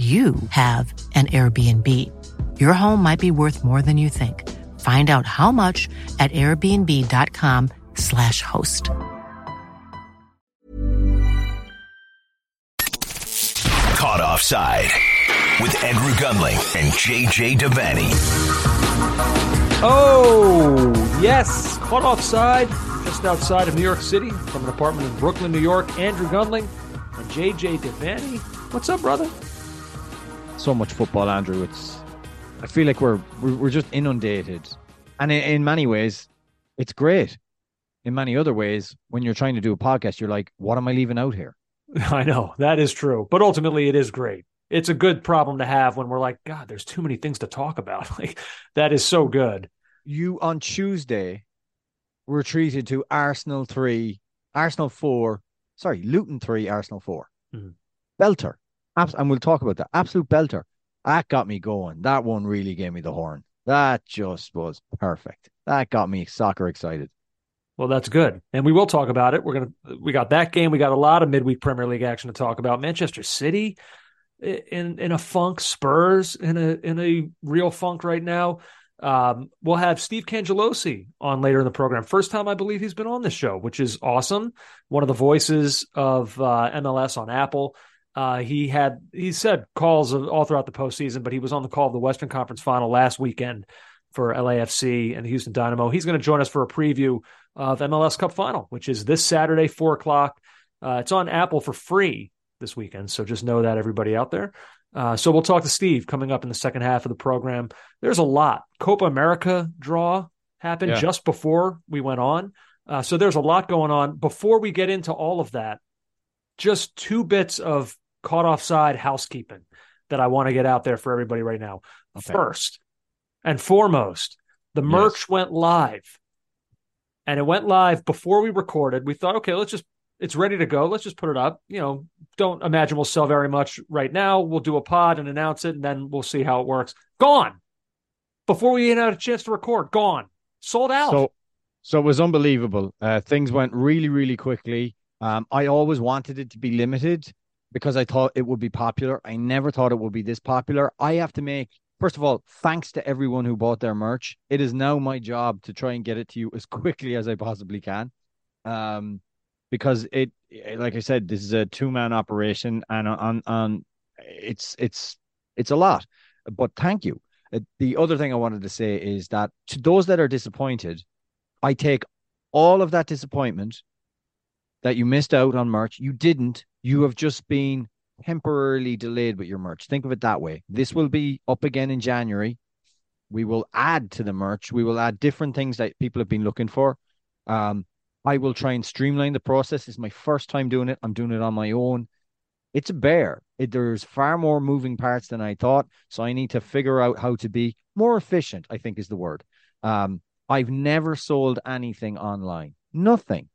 you have an Airbnb. Your home might be worth more than you think. Find out how much at airbnb.com/slash host. Caught Offside with Andrew Gunling and JJ Devaney. Oh, yes. Caught offside just outside of New York City from an apartment in Brooklyn, New York. Andrew Gunling and JJ Devaney. What's up, brother? So much football, Andrew. It's I feel like we're we're, just inundated, and in, in many ways, it's great. In many other ways, when you're trying to do a podcast, you're like, "What am I leaving out here?" I know that is true, but ultimately, it is great. It's a good problem to have when we're like, God, there's too many things to talk about. Like that is so good. You on Tuesday were treated to Arsenal three, Arsenal four, sorry, Luton three, Arsenal 4 Mm-hmm. Belter and we'll talk about that. Absolute belter. That got me going. That one really gave me the horn. That just was perfect. That got me soccer excited. Well, that's good, and we will talk about it. We're gonna we got that game. We got a lot of midweek Premier League action to talk about. Manchester City in in a funk, Spurs in a in a real funk right now. Um, we'll have Steve Cangialosi on later in the program. First time I believe he's been on this show, which is awesome. One of the voices of uh, MLS on Apple. Uh, he had he said calls all throughout the postseason, but he was on the call of the Western Conference Final last weekend for LAFC and the Houston Dynamo. He's going to join us for a preview of MLS Cup Final, which is this Saturday, four o'clock. Uh, it's on Apple for free this weekend, so just know that everybody out there. Uh, so we'll talk to Steve coming up in the second half of the program. There's a lot. Copa America draw happened yeah. just before we went on, uh, so there's a lot going on. Before we get into all of that, just two bits of caught offside housekeeping that I want to get out there for everybody right now. Okay. First and foremost, the merch yes. went live. And it went live before we recorded. We thought, okay, let's just it's ready to go. Let's just put it up. You know, don't imagine we'll sell very much right now. We'll do a pod and announce it, and then we'll see how it works. Gone before we even had a chance to record. Gone, sold out. So, so it was unbelievable. Uh, things went really, really quickly. Um, I always wanted it to be limited because I thought it would be popular. I never thought it would be this popular. I have to make, first of all, thanks to everyone who bought their merch. It is now my job to try and get it to you as quickly as I possibly can. Um, because it, like I said, this is a two man operation and on, on, it's, it's, it's a lot, but thank you. Uh, the other thing I wanted to say is that to those that are disappointed, I take all of that disappointment that you missed out on merch. You didn't you have just been temporarily delayed with your merch. Think of it that way. This will be up again in January. We will add to the merch. We will add different things that people have been looking for. Um, I will try and streamline the process. It's my first time doing it. I'm doing it on my own. It's a bear. It, there's far more moving parts than I thought. So I need to figure out how to be more efficient, I think is the word. Um, I've never sold anything online, nothing.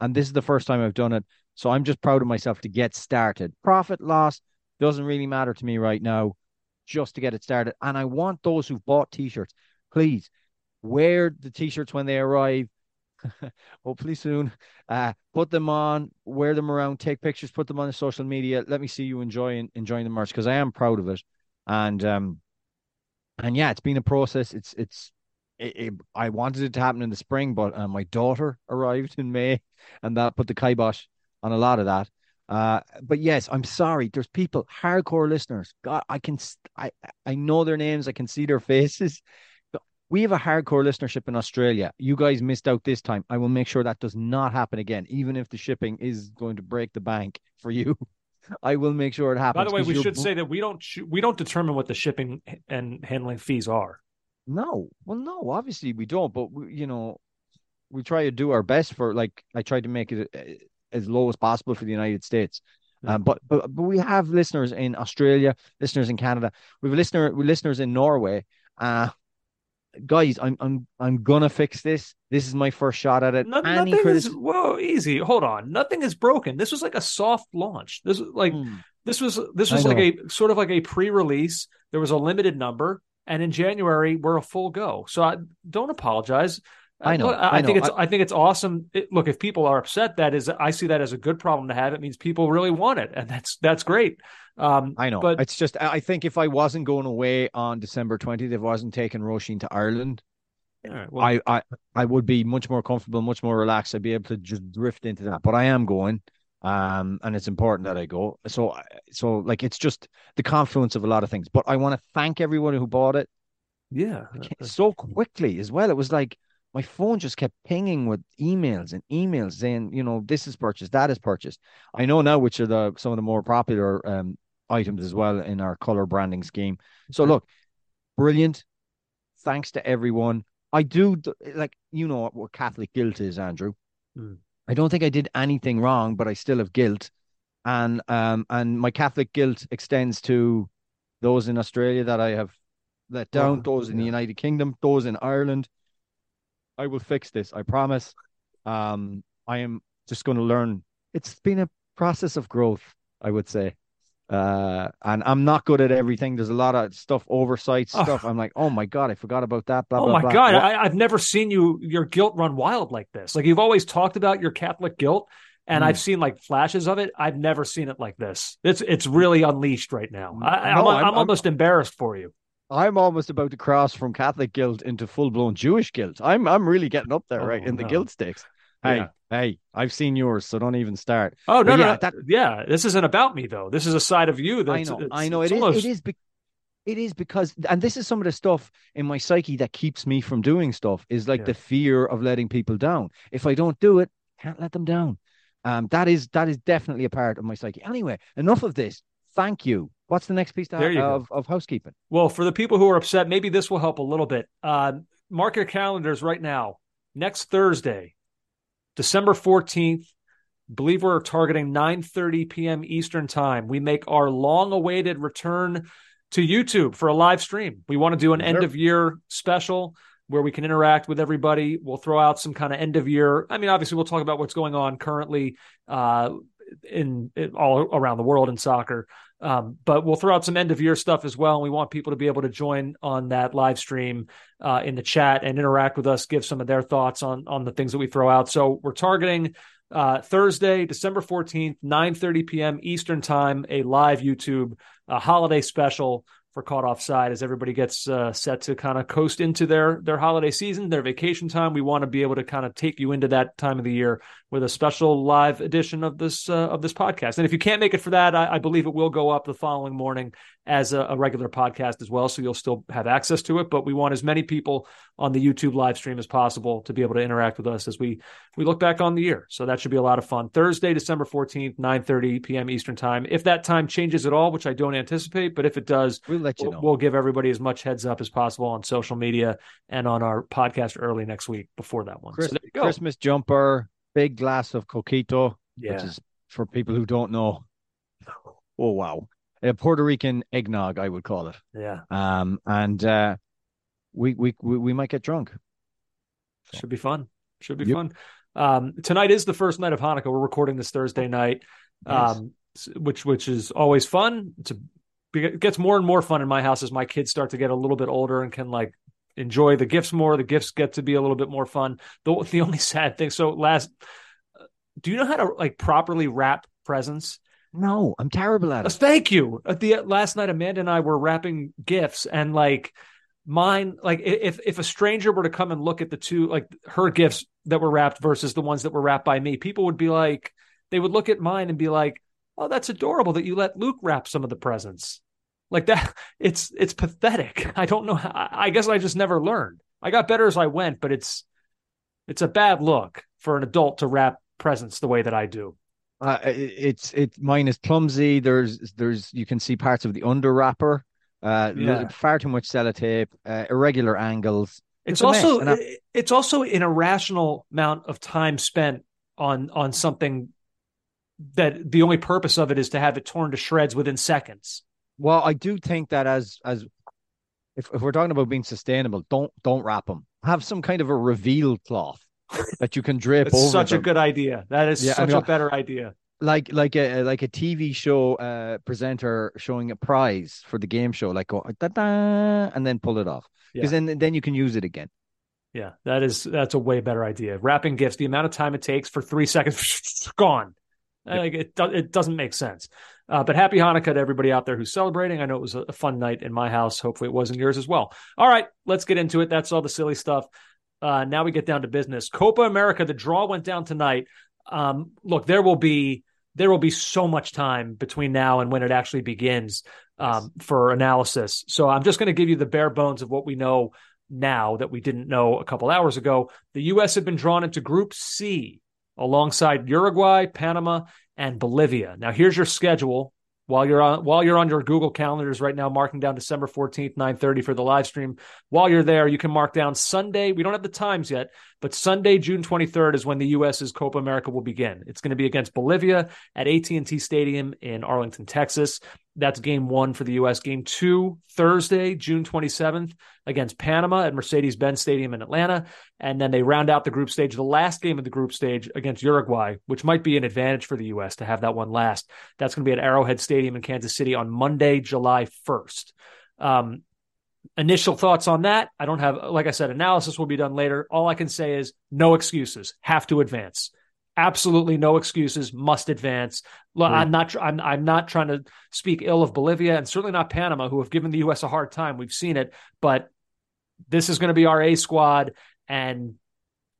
And this is the first time I've done it. So I'm just proud of myself to get started. Profit loss doesn't really matter to me right now. just to get it started. And I want those who've bought t-shirts, please wear the t-shirts when they arrive. Hopefully soon. Uh, put them on, wear them around, take pictures, put them on the social media. Let me see you enjoying enjoying the merch because I am proud of it. And um, and yeah, it's been a process. It's it's it, it, I wanted it to happen in the spring, but uh, my daughter arrived in May, and that put the kibosh on a lot of that. Uh, but yes, I'm sorry. There's people, hardcore listeners. God, I can, I, I know their names. I can see their faces. We have a hardcore listenership in Australia. You guys missed out this time. I will make sure that does not happen again, even if the shipping is going to break the bank for you. I will make sure it happens. By the way, we should say that we don't we don't determine what the shipping and handling fees are. No, well, no, obviously we don't. But we, you know, we try to do our best for. Like I tried to make it uh, as low as possible for the United States. Um, but but but we have listeners in Australia, listeners in Canada. We have listener listeners in Norway. Uh guys, I'm I'm I'm gonna fix this. This is my first shot at it. No, nothing is whoa, easy. Hold on. Nothing is broken. This was like a soft launch. This was like hmm. this was this was like a sort of like a pre-release. There was a limited number, and in January we're a full go. So I don't apologize. I know. I, I know. think it's I, I, think it's awesome. It, look, if people are upset, that is I see that as a good problem to have. It means people really want it, and that's that's great. Um, I know, but it's just I think if I wasn't going away on December twentieth, if I wasn't taking Roisin to Ireland, right, well, I, I I would be much more comfortable, much more relaxed. I'd be able to just drift into that. But I am going, um, and it's important that I go. So so like it's just the confluence of a lot of things. But I want to thank everyone who bought it. Yeah, so quickly as well. It was like my phone just kept pinging with emails and emails saying, you know, this is purchased, that is purchased. I know now which are the some of the more popular um, items as well in our color branding scheme. So look, brilliant. Thanks to everyone. I do like you know what Catholic guilt is, Andrew. Mm. I don't think I did anything wrong, but I still have guilt, and um and my Catholic guilt extends to those in Australia that I have let down, oh, those in the United Kingdom, those in Ireland, I will fix this. I promise. Um, I am just going to learn. It's been a process of growth, I would say. Uh, and I'm not good at everything. There's a lot of stuff, oversight stuff. I'm like, oh my god, I forgot about that. Blah, oh blah, my blah. god, I, have never seen you your guilt run wild like this. Like you've always talked about your Catholic guilt, and mm. I've seen like flashes of it. I've never seen it like this. It's it's really unleashed right now. I, am no, I'm, I'm, I'm almost embarrassed for you. I'm almost about to cross from Catholic guilt into full blown Jewish guilt. I'm I'm really getting up there, oh, right, in no. the guilt stakes. Hey, yeah. hey, I've seen yours, so don't even start. Oh no, no, yeah, that, yeah. This isn't about me though. This is a side of you that I know. I know. It is, almost... it is. Be- it is because, and this is some of the stuff in my psyche that keeps me from doing stuff. Is like yeah. the fear of letting people down. If I don't do it, can't let them down. Um, that is that is definitely a part of my psyche. Anyway, enough of this. Thank you. What's the next piece to, of, of housekeeping? Well, for the people who are upset, maybe this will help a little bit. Uh, mark your calendars right now. Next Thursday, December 14th, believe we're targeting 9:30 p.m. Eastern Time. We make our long-awaited return to YouTube for a live stream. We want to do an sure. end of year special where we can interact with everybody. We'll throw out some kind of end of year. I mean, obviously, we'll talk about what's going on currently uh, in, in, all around the world in soccer. Um, but we'll throw out some end of year stuff as well. And we want people to be able to join on that live stream uh, in the chat and interact with us, give some of their thoughts on on the things that we throw out. So we're targeting uh, Thursday, December 14th, 9 30 p.m. Eastern Time, a live YouTube uh, holiday special for caught offside as everybody gets uh, set to kind of coast into their their holiday season, their vacation time. We want to be able to kind of take you into that time of the year with a special live edition of this uh, of this podcast. And if you can't make it for that, I, I believe it will go up the following morning as a, a, regular podcast as well, so you'll still have access to it. But we want as many people on the YouTube live stream as possible to be able to interact with us as we we look back on the year. So that should be a lot of fun. Thursday, December fourteenth, nine thirty p.m. Eastern time. If that time changes at all, which I don't anticipate, but if it does, we'll let you know. We'll, give everybody as much heads up as possible on social media and on our podcast early next week before that one. Chris, so Christmas jumper, big glass of coquito, yeah. which is for people who don't know. Oh wow a Puerto Rican eggnog, I would call it. Yeah. Um, and uh, we, we we we might get drunk. Should be fun. Should be yep. fun. Um, tonight is the first night of Hanukkah. We're recording this Thursday night, um, which which is always fun. It's a it gets more and more fun in my house as my kids start to get a little bit older and can like enjoy the gifts more. The gifts get to be a little bit more fun. The the only sad thing. So last, do you know how to like properly wrap presents? No, I'm terrible at it. Thank you. At the last night, Amanda and I were wrapping gifts, and like mine, like if if a stranger were to come and look at the two, like her gifts that were wrapped versus the ones that were wrapped by me, people would be like, they would look at mine and be like, "Oh, that's adorable that you let Luke wrap some of the presents." Like that, it's it's pathetic. I don't know. How, I guess I just never learned. I got better as I went, but it's it's a bad look for an adult to wrap presents the way that I do. Uh, it- it's it mine is clumsy. There's there's you can see parts of the under wrapper. Uh, Yeah. far too much sellotape, uh, irregular angles. It's mess, also I- it's also an irrational amount of time spent on on something that the only purpose of it is to have it torn to shreds within seconds. Well, I do think that as as if, if we're talking about being sustainable, don't don't wrap them. Have some kind of a reveal cloth that you can drape It's over such a good idea. That is Yeah, such a better idea. like like a like a TV show uh presenter showing a prize for the game show, like go da da, and then pull it off because Yeah. then then you can use it again. Yeah, that is that's a way better idea. Wrapping gifts, the amount of time it takes for three seconds, gone. Like it, do- it doesn't make sense. Uh, but happy Hanukkah to everybody out there who's celebrating. I know it was a, a fun night in my house. Hopefully, it was in yours as well. All right, let's get into it. That's all the silly stuff. Uh, now we get down to business. Copa America. The draw went down tonight. Um, look, there will be there will be so much time between now and when it actually begins um, for analysis. So I'm just going to give you the bare bones of what we know now that we didn't know a couple hours ago. The U.S. had been drawn into Group C alongside Uruguay, Panama, and Bolivia. Now here's your schedule. While you're on while you're on your Google calendars right now, marking down December 14th, 9:30 for the live stream. While you're there, you can mark down Sunday. We don't have the times yet, but Sunday, June 23rd is when the U.S.'s Copa America will begin. It's going to be against Bolivia at AT&T Stadium in Arlington, Texas. That's game one for the U.S. Game two, Thursday, June 27th, against Panama at Mercedes Benz Stadium in Atlanta. And then they round out the group stage, the last game of the group stage against Uruguay, which might be an advantage for the U.S. to have that one last. That's going to be at Arrowhead Stadium in Kansas City on Monday, July 1st. Um, initial thoughts on that. I don't have, like I said, analysis will be done later. All I can say is no excuses, have to advance. Absolutely no excuses, must advance. Right. I'm not. I'm. I'm not trying to speak ill of Bolivia, and certainly not Panama, who have given the U.S. a hard time. We've seen it, but this is going to be our A squad, and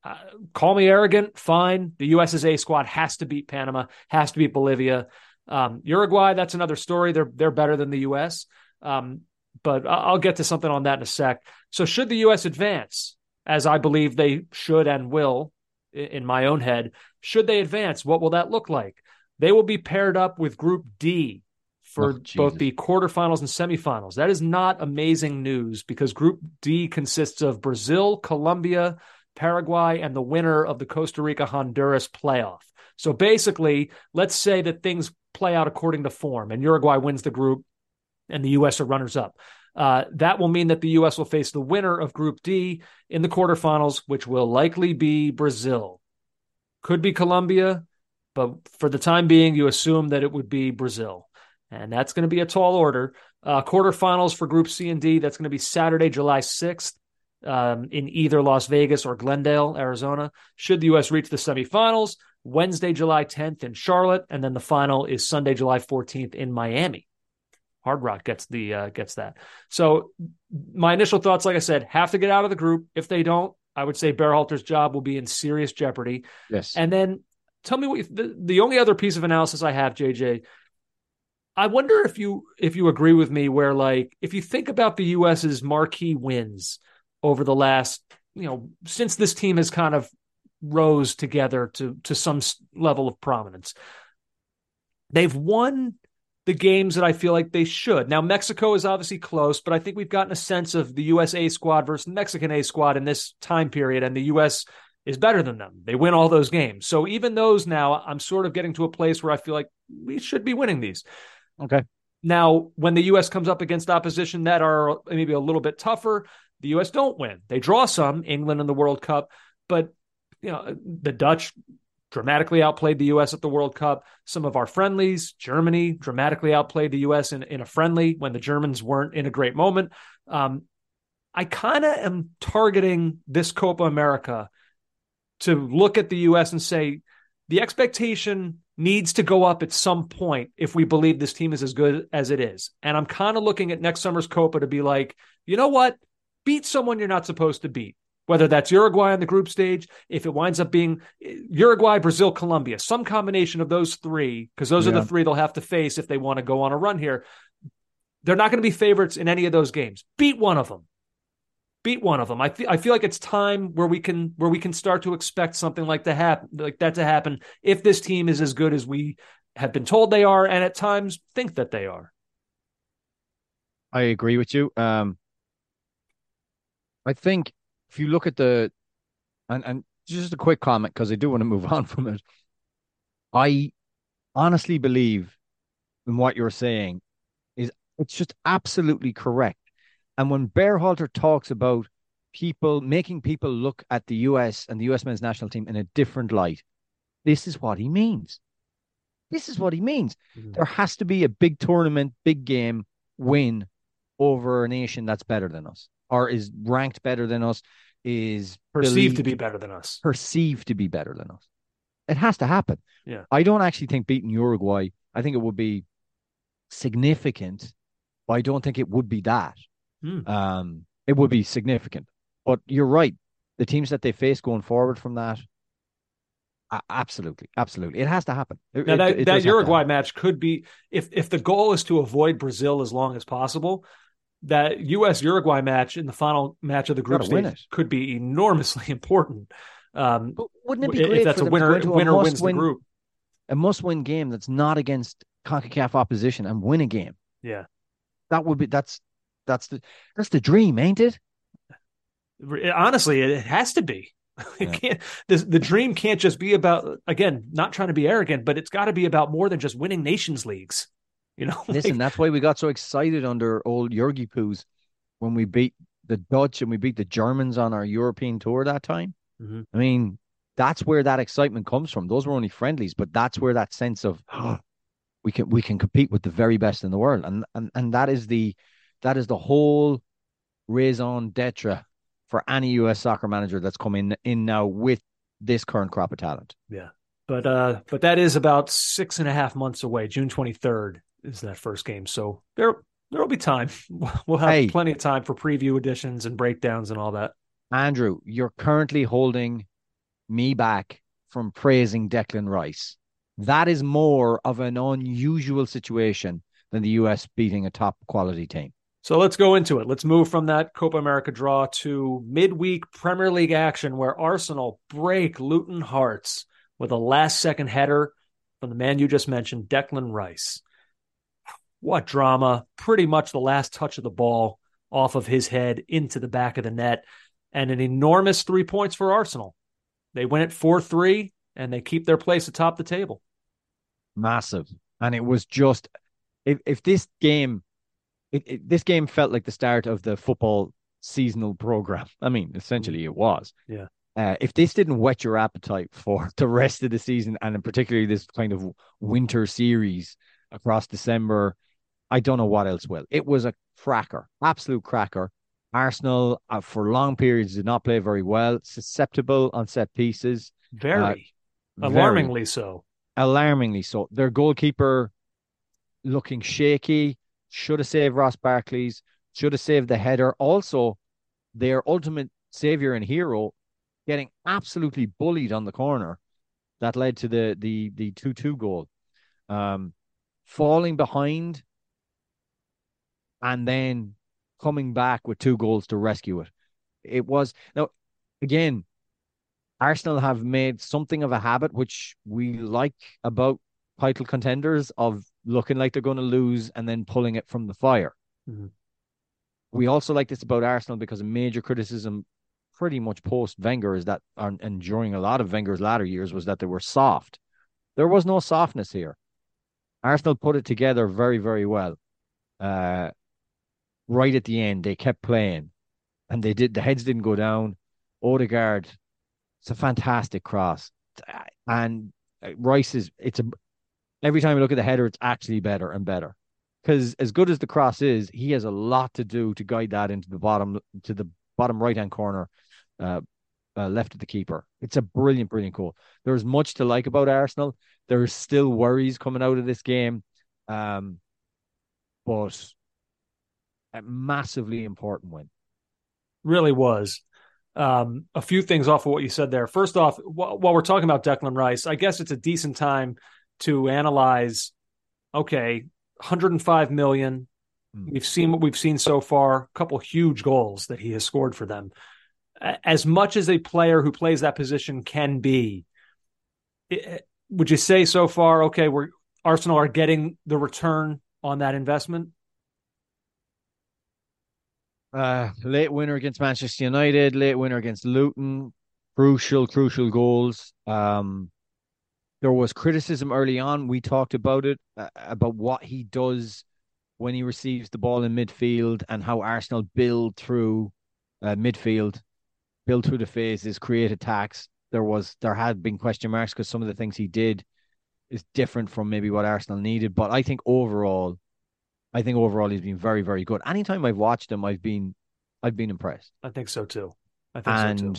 uh, call me arrogant. Fine, the U.S.'s A squad has to beat Panama, has to beat Bolivia. Um, Uruguay, that's another story. They're they're better than the U.S. Um, but I'll get to something on that in a sec. So, should the U.S. advance, as I believe they should and will, in my own head, should they advance? What will that look like? They will be paired up with Group D for Oh, both the quarterfinals and semifinals. That is not amazing news because Group D consists of Brazil, Colombia, Paraguay, and the winner of the Costa Rica Honduras playoff. So basically, let's say that things play out according to form and Uruguay wins the group and the U.S. are runners up. Uh, that will mean that the U.S. will face the winner of Group D in the quarterfinals, which will likely be Brazil. Could be Colombia, but for the time being, you assume that it would be Brazil. And that's going to be a tall order. Uh, quarterfinals for Group C and D, that's going to be Saturday, July 6th um, in either Las Vegas or Glendale, Arizona. Should the U.S. reach the semifinals, Wednesday, July 10th in Charlotte, and then the final is Sunday, July 14th in Miami. Hard Rock gets the uh, gets that. So my initial thoughts, like I said, have to get out of the group. If they don't, I would say Berhalter's job will be in serious jeopardy. Yes. And then tell me what you, the, the only other piece of analysis I have, JJ. I wonder if you if you agree with me where like if you think about the US's marquee wins over the last, you know, since this team has kind of rose together to to some level of prominence. They've won the games that I feel like they should. Now Mexico is obviously close, but I think we've gotten a sense of the US A squad versus the Mexican A squad in this time period and the US is better than them. They win all those games. So even those now, I'm sort of getting to a place where I feel like we should be winning these. Okay. Now, when the U.S. comes up against opposition that are maybe a little bit tougher, the U.S. don't win. They draw some, England in the World Cup, but you know the Dutch dramatically outplayed the U.S. at the World Cup. Some of our friendlies, Germany, dramatically outplayed the U.S. in, in a friendly when the Germans weren't in a great moment. Um, I kind of am targeting this Copa America to look at the U.S. and say the expectation needs to go up at some point if we believe this team is as good as it is. And I'm kind of looking at next summer's Copa to be like, you know what? Beat someone you're not supposed to beat whether that's Uruguay on the group stage, if it winds up being Uruguay, Brazil, Colombia, some combination of those three, because those yeah. are the three they'll have to face if they want to go on a run here. They're not going to be favorites in any of those games. Beat one of them. Beat one of them. I feel I feel like it's time where we can where we can start to expect something like to happen like that to happen if this team is as good as we have been told they are and at times think that they are. I agree with you. Um, I think if you look at the and and just a quick comment because I do want to move on from it. I honestly believe in what you're saying is it's just absolutely correct. And when Berhalter talks about people making people look at the US and the US men's national team in a different light, this is what he means. This is what he means. Mm-hmm. There has to be a big tournament, big game win over a nation that's better than us or is ranked better than us, is perceived to be better than us. Perceived to be better than us. It has to happen. Yeah. I don't actually think beating Uruguay, I think it would be significant, but I don't think it would be that. Hmm. Um, it would be significant. But you're right. The teams that they face going forward from that, absolutely, absolutely, it has to happen. It, now that, it, it that Uruguay match could be if if the goal is to avoid Brazil as long as possible that U.S. Uruguay match in the final match of the group stage could be enormously important. Um, but wouldn't it be great if that's a winner? winner wins win, the group. A must-win game that's not against Concacaf opposition and win a game. Yeah, that would be that's that's the that's the dream, ain't it? Honestly, it has to be. It can't. The, the dream can't just be about again, not trying to be arrogant, but it's got to be about more than just winning nations leagues. You know, listen, that's why we got so excited under old Jurgi Poos when we beat the Dutch and we beat the Germans on our European tour that time. Mm-hmm. I mean, that's where that excitement comes from. Those were only friendlies, but that's where that sense of oh, we can we can compete with the very best in the world, and and and that is the that is the whole raison d'être for any U.S. soccer manager that's coming in now with this current crop of talent. Yeah, but uh, but that is about six and a half months away, June twenty third is that first game. So there there'll be time. We'll have hey, plenty of time for preview editions and breakdowns and all that. Andrew, you're currently holding me back from praising Declan Rice. That is more of an unusual situation than the US beating a top quality team. So let's go into it. Let's move from that Copa America draw to midweek Premier League action where Arsenal break Luton Hearts with a last second header from the man you just mentioned, Declan Rice. What drama. Pretty much the last touch of the ball off of his head into the back of the net. And an enormous three points for Arsenal. They win it 4 3 and they keep their place atop the table. Massive. And it was just, if, if this game, it, it, this game felt like the start of the football seasonal program. I mean, essentially it was. Yeah. Uh, if this didn't whet your appetite for the rest of the season and in particularly this kind of winter series across December, I don't know what else will. It was a cracker, absolute cracker. Arsenal uh, for long periods did not play very well, susceptible on set pieces. Very uh, alarmingly very, so. Alarmingly so. Their goalkeeper looking shaky. Should have saved Ross Barkley's. Should have saved the header. Also, their ultimate savior and hero getting absolutely bullied on the corner that led to the the the two two goal. Um, falling behind and then coming back with two goals to rescue it. It was now again, Arsenal have made something of a habit, which we like about title contenders, of looking like they're going to lose and then pulling it from the fire. Mm-hmm. We also like this about Arsenal because a major criticism, pretty much post Wenger, is that, and during a lot of Wenger's latter years, was that they were soft. There was no softness here. Arsenal put it together very, very well. Uh, right at the end, they kept playing and they did, the heads didn't go down. Odegaard, it's a fantastic cross. and uh, Rice is it's a every time you look at the header, it's actually better and better. Because as good as the cross is, he has a lot to do to guide that into the bottom to the bottom right hand corner, uh, uh, left of the keeper. It's a brilliant, brilliant goal. There's much to like about Arsenal. There's still worries coming out of this game, um, but a massively important win. Really was. Um, a few things off of what you said there. First off, wh- while we're talking about Declan Rice, I guess it's a decent time to analyze. Okay, 105 million. Mm. We've seen what we've seen so far. A couple huge goals that he has scored for them. As much as a player who plays that position can be, would you say so far? Okay, we're Arsenal are getting the return on that investment. Uh, late winner against Manchester United, late winner against Luton, crucial, crucial goals. Um, there was criticism early on. We talked about it uh, about what he does when he receives the ball in midfield and how Arsenal build through uh, midfield, build through the phases, create attacks. There was there had been question marks because some of the things he did is different from maybe what Arsenal needed. But I think overall, I think overall he's been very, very good. Anytime I've watched him, I've been, I've been impressed. I think so too. I think and, so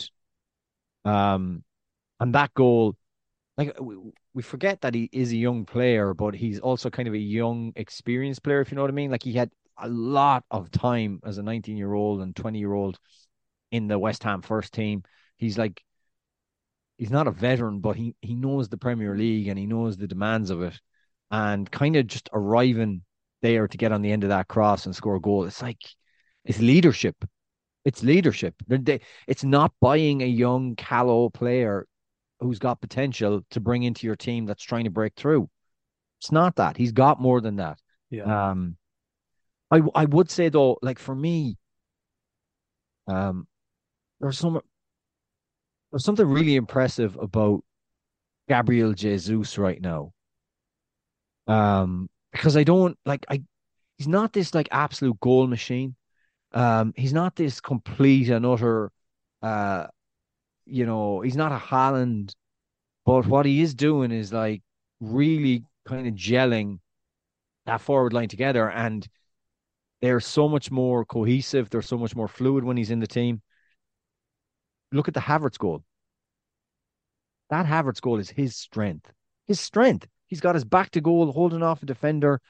too. Um, and that goal, like we, we forget that he is a young player, but he's also kind of a young, experienced player. If you know what I mean. Like he had a lot of time as a 19 year old and 20 year old in the West Ham first team. He's like, he's not a veteran, but he he knows the Premier League and he knows the demands of it, and kind of just arriving there to get on the end of that cross and score a goal. It's like it's leadership. It's leadership. They, it's not buying a young, callow player who's got potential to bring into your team that's trying to break through. It's not that. He's got more than that. Yeah. Um, I I would say though, like for me, um, there's some there's something really impressive about Gabriel Jesus right now. Um, because I don't like I he's not this like absolute goal machine. Um, he's not this complete and utter uh you know, he's not a Haaland, but what he is doing is like really kind of gelling that forward line together and they're so much more cohesive, they're so much more fluid when he's in the team. Look at the Havertz goal. That Havertz goal is his strength. His strength. He's got his back to goal, holding off a defender.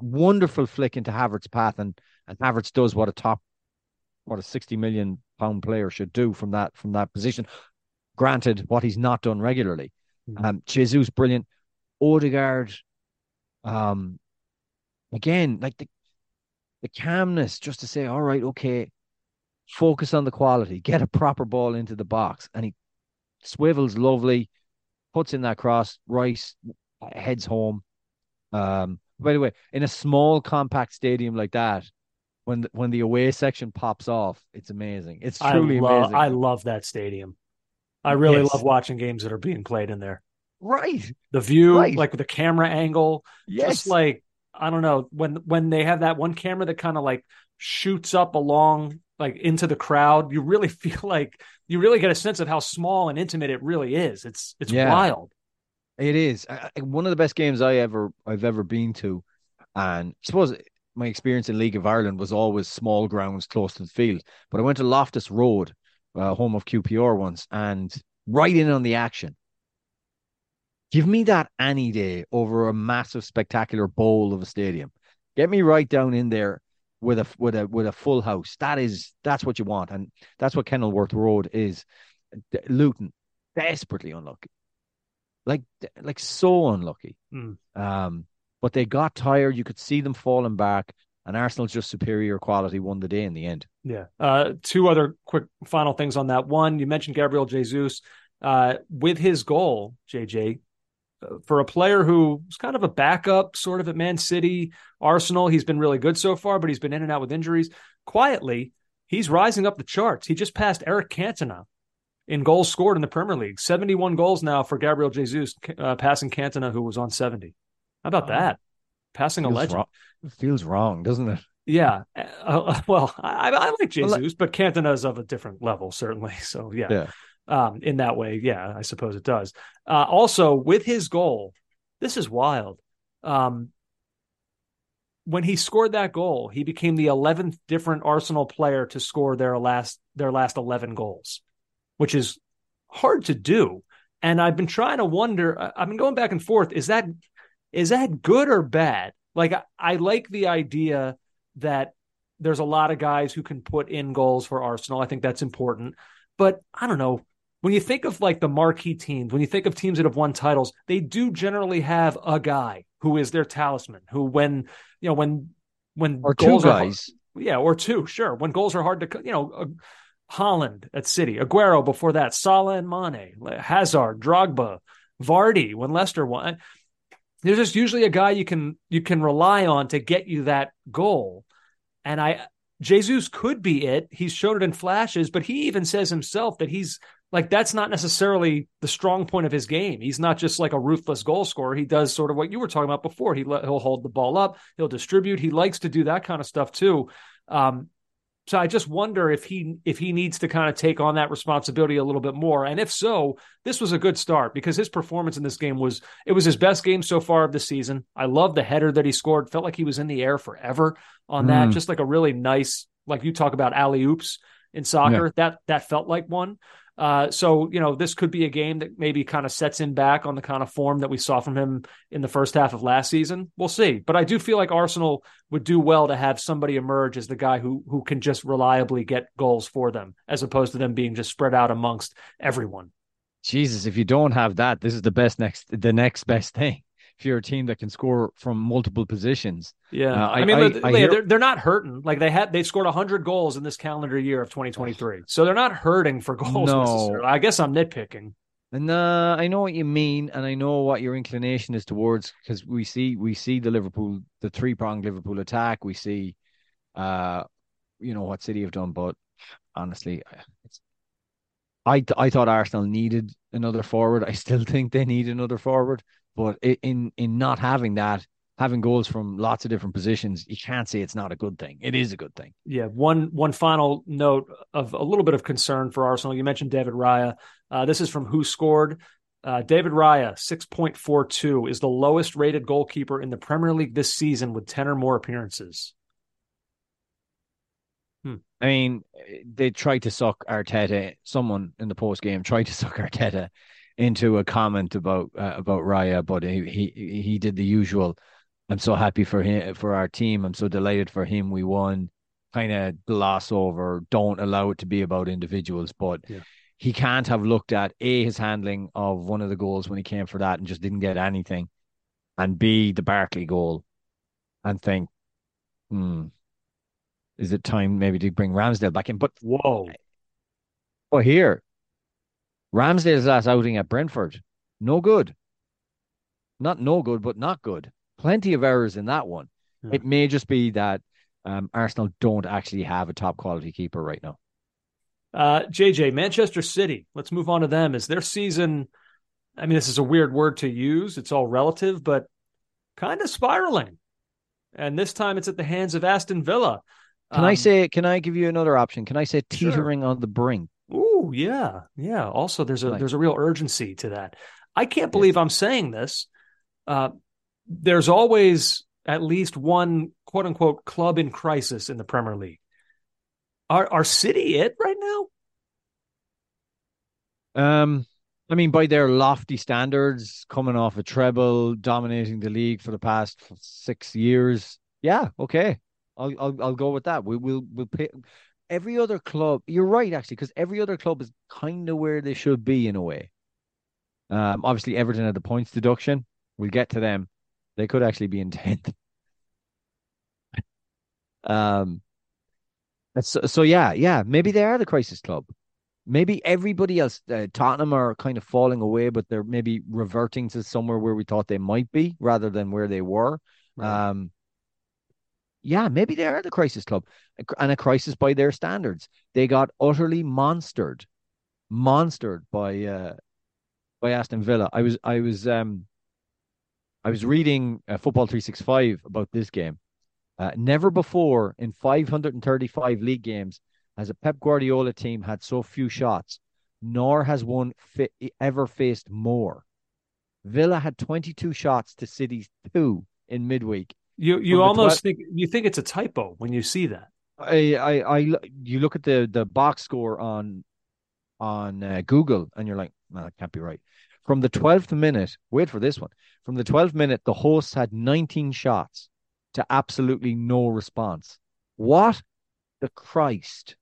Wonderful flick into Havertz's path, and and Havertz does what a top, what a sixty million pound player should do from that from that position. Granted, what he's not done regularly. Mm-hmm. Um, Jesus, brilliant. Odegaard, um, again, like the the calmness, just to say, all right, okay, focus on the quality, get a proper ball into the box, and he swivels lovely, puts in that cross. Rice heads home. Um, by the way, in a small compact stadium like that, when the, when the away section pops off, it's amazing. It's truly I love, amazing. I love that stadium. I really yes. love watching games that are being played in there. Right. The view, right. like the camera angle, yes. just like I don't know when when they have that one camera that kind of like shoots up along like into the crowd, you really feel like you really get a sense of how small and intimate it really is. It's it's yeah. wild. It is one of the best games I ever I've ever been to, and I suppose my experience in League of Ireland was always small grounds close to the field. But I went to Loftus Road, uh, home of QPR once, and right in on the action. Give me that any day over a massive, spectacular bowl of a stadium. Get me right down in there with a with a with a full house. That is that's what you want, and that's what Kenilworth Road is. Luton desperately unlucky like like so unlucky. Mm. Um, but they got tired. You could see them falling back, and Arsenal's just superior quality won the day in the end. Yeah. Uh, two other quick final things on that. One, you mentioned Gabriel Jesus uh, with his goal, JJ. Uh, for a player who's kind of a backup, sort of at Man City, Arsenal, he's been really good so far, but he's been in and out with injuries. Quietly, he's rising up the charts. He just passed Eric Cantona in goals scored in the Premier League. 71 goals now for Gabriel Jesus, uh, passing Cantona, who was on 70. How about that? Passing a legend. Wrong. feels wrong, doesn't it? Yeah. Uh, uh well, I, I like Jesus, but Cantona is of a different level, certainly. So, yeah. yeah. Um, in that way, yeah, I suppose it does. Uh, also, with his goal, this is wild. Um, when he scored that goal, he became the 11th different Arsenal player to score their last their last 11 goals, which is hard to do. And I've been trying to wonder. I've been going back and forth. Is that is that good or bad? Like I, I like the idea that there's a lot of guys who can put in goals for Arsenal. I think that's important. But I don't know. When you think of like the marquee teams, when you think of teams that have won titles, they do generally have a guy who is their talisman, who when you know when when or goals two guys, are, yeah, or two, sure. When goals are hard to, you know, Haaland at City, Aguero before that, Salah and Mane, Hazard, Drogba, Vardy when Leicester won. There's just usually a guy you can you can rely on to get you that goal. And I Jesus could be it. He's shown it in flashes, but he even says himself that he's like that's not necessarily the strong point of his game. He's not just like a ruthless goal scorer. He does sort of what you were talking about before. He he'll hold the ball up, he'll distribute. He likes to do that kind of stuff too. Um, so I just wonder if he if he needs to kind of take on that responsibility a little bit more. And if so, this was a good start because his performance in this game was it was his best game so far of the season. I love the header that he scored. Felt like he was in the air forever on that. Mm. Just like a really nice, like you talk about alley oops in soccer. Yeah. That that felt like one. Uh, so you know this could be a game that maybe kind of sets him back on the kind of form that we saw from him in the first half of last season. We'll see, but I do feel like Arsenal would do well to have somebody emerge as the guy who who can just reliably get goals for them, as opposed to them being just spread out amongst everyone. Jesus, if you don't have that, this is the best next the next best thing if you're a team that can score from multiple positions. Yeah, uh, I, I, mean, I, I hear... they're they're not hurting. Like they had they scored hundred goals in this calendar year of 2023, so they're not hurting for goals. No. I guess I'm nitpicking. And uh, I know what you mean, and I know what your inclination is towards because we see we see the Liverpool, the three pronged Liverpool attack. We see, uh, you know what City have done, but honestly, it's I I thought Arsenal needed another forward. I still think they need another forward. But in in not having that, having goals from lots of different positions, you can't say it's not a good thing. It is a good thing. Yeah. One one final note of a little bit of concern for Arsenal. You mentioned David Raya. Uh, this is from WhoScored. Uh, David Raya, 6.42, is the lowest rated goalkeeper in the Premier League this season with 10 or more appearances. Hmm. I mean, they tried to suck Arteta. Someone in the post game tried to suck Arteta into a comment about uh, about Raya, but he, he he did the usual. I'm so happy for him for our team. I'm so delighted for him. We won. Kind of gloss over. Don't allow it to be about individuals, but. Yeah. He can't have looked at a his handling of one of the goals when he came for that and just didn't get anything, and b the Barkley goal, and think, hmm, is it time maybe to bring Ramsdale back in? But whoa, well here Ramsdale's last outing at Brentford, no good. Not no good, but not good. Plenty of errors in that one. Yeah. It may just be that um, Arsenal don't actually have a top quality keeper right now. Uh, JJ, Manchester City. Let's move on to them. Is their season? I mean, this is a weird word to use. It's all relative, but kind of spiraling. And this time, it's at the hands of Aston Villa. Can um, I say? Can I give you another option? Can I say teetering sure. on the brink? Yeah, yeah. Also, there's a like, there's a real urgency to that. I can't believe I'm saying this. Uh, there's always at least one quote unquote club in crisis in the Premier League. Are are City it right now? Um, I mean, by their lofty standards, coming off a treble, dominating the league for the past six years, yeah, okay, I'll I'll, I'll go with that. We will we'll pay every other club, you're right, actually, because every other club is kind of where they should be in a way. Um, obviously, Everton had the points deduction. We'll get to them. They could actually be in 10th. um, so, so, yeah, yeah, maybe they are the crisis club. Maybe everybody else, uh, Tottenham are kind of falling away, but they're maybe reverting to somewhere where we thought they might be rather than where they were. Right. Um, yeah, maybe they are the crisis club and a crisis by their standards. They got utterly monstered, monstered by uh, by Aston Villa. I was I was um I was reading uh, Football 365 about this game. Uh, never before in 535 league games has a Pep Guardiola team had so few shots. nor has one fi- ever faced more. Villa had 22 shots to City's two in midweek. You you almost think you think it's a typo when you see that. I, I, I, you look at the the box score on on uh, Google, and you're like, no, that can't be right. From the 12th minute, wait for this one. From the 12th minute, the hosts had 19 shots to absolutely no response. What the Christ?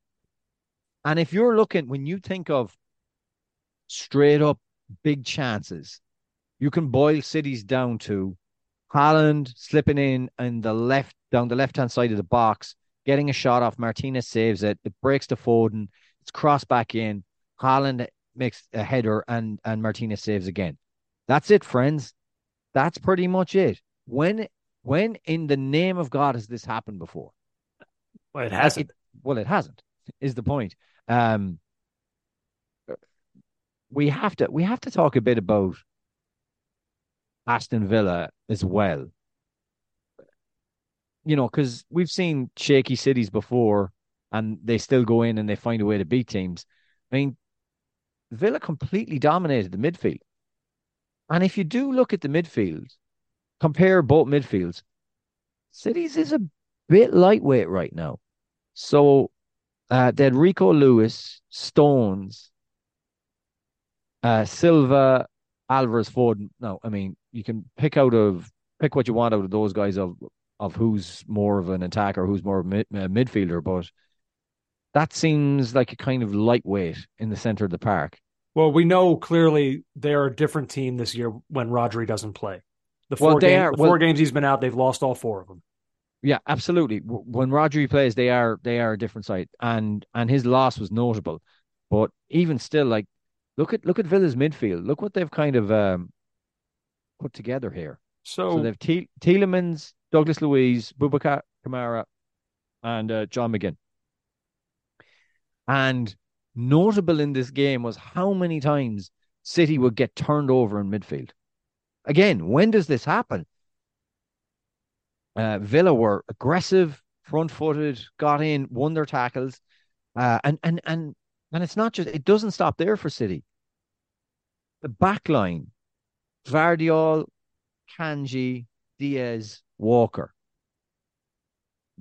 And if you're looking, when you think of straight up big chances, you can boil City's down to Haaland slipping in in the left down the left hand side of the box, getting a shot off. Martinez saves it. It breaks to Foden. It's crossed back in. Haaland makes a header and and Martinez saves again. That's it, friends. That's pretty much it. When when in the name of God has this happened before? Well, it hasn't. it- well, it hasn't. Is the point? Um, we have to we have to talk a bit about Aston Villa as well. You know, because we've seen shaky cities before, and they still go in and they find a way to beat teams. I mean, Villa completely dominated the midfield, and if you do look at the midfield, compare both midfields, City's is a bit lightweight right now. So uh, they had Rico Lewis, Stones, uh, Silva, Alvarez, Ford. No, I mean you can pick out of pick what you want out of those guys of of who's more of an attacker, who's more of a mid, uh, midfielder, but that seems like a kind of lightweight in the center of the park. Well, we know clearly they're a different team this year when Rodri doesn't play. The Well, four, they game- are- the four well- games he's been out, they've lost all four of them. Yeah, absolutely. When Rodri plays, they are they are a different side, and and his loss was notable. But even still, like look at look at Villa's midfield. Look what they've kind of um put together here. So, So they've Te- Tielemans, Douglas Luiz, Boubacar Kamara, and uh, John McGinn. And notable in this game was how many times City would get turned over in midfield. Again, when does this happen? Uh, Villa were aggressive, front-footed, got in, won their tackles, uh, and and and and it's not just it doesn't stop there for City. The back line, Gvardiol, Akanji, Dias, Walker.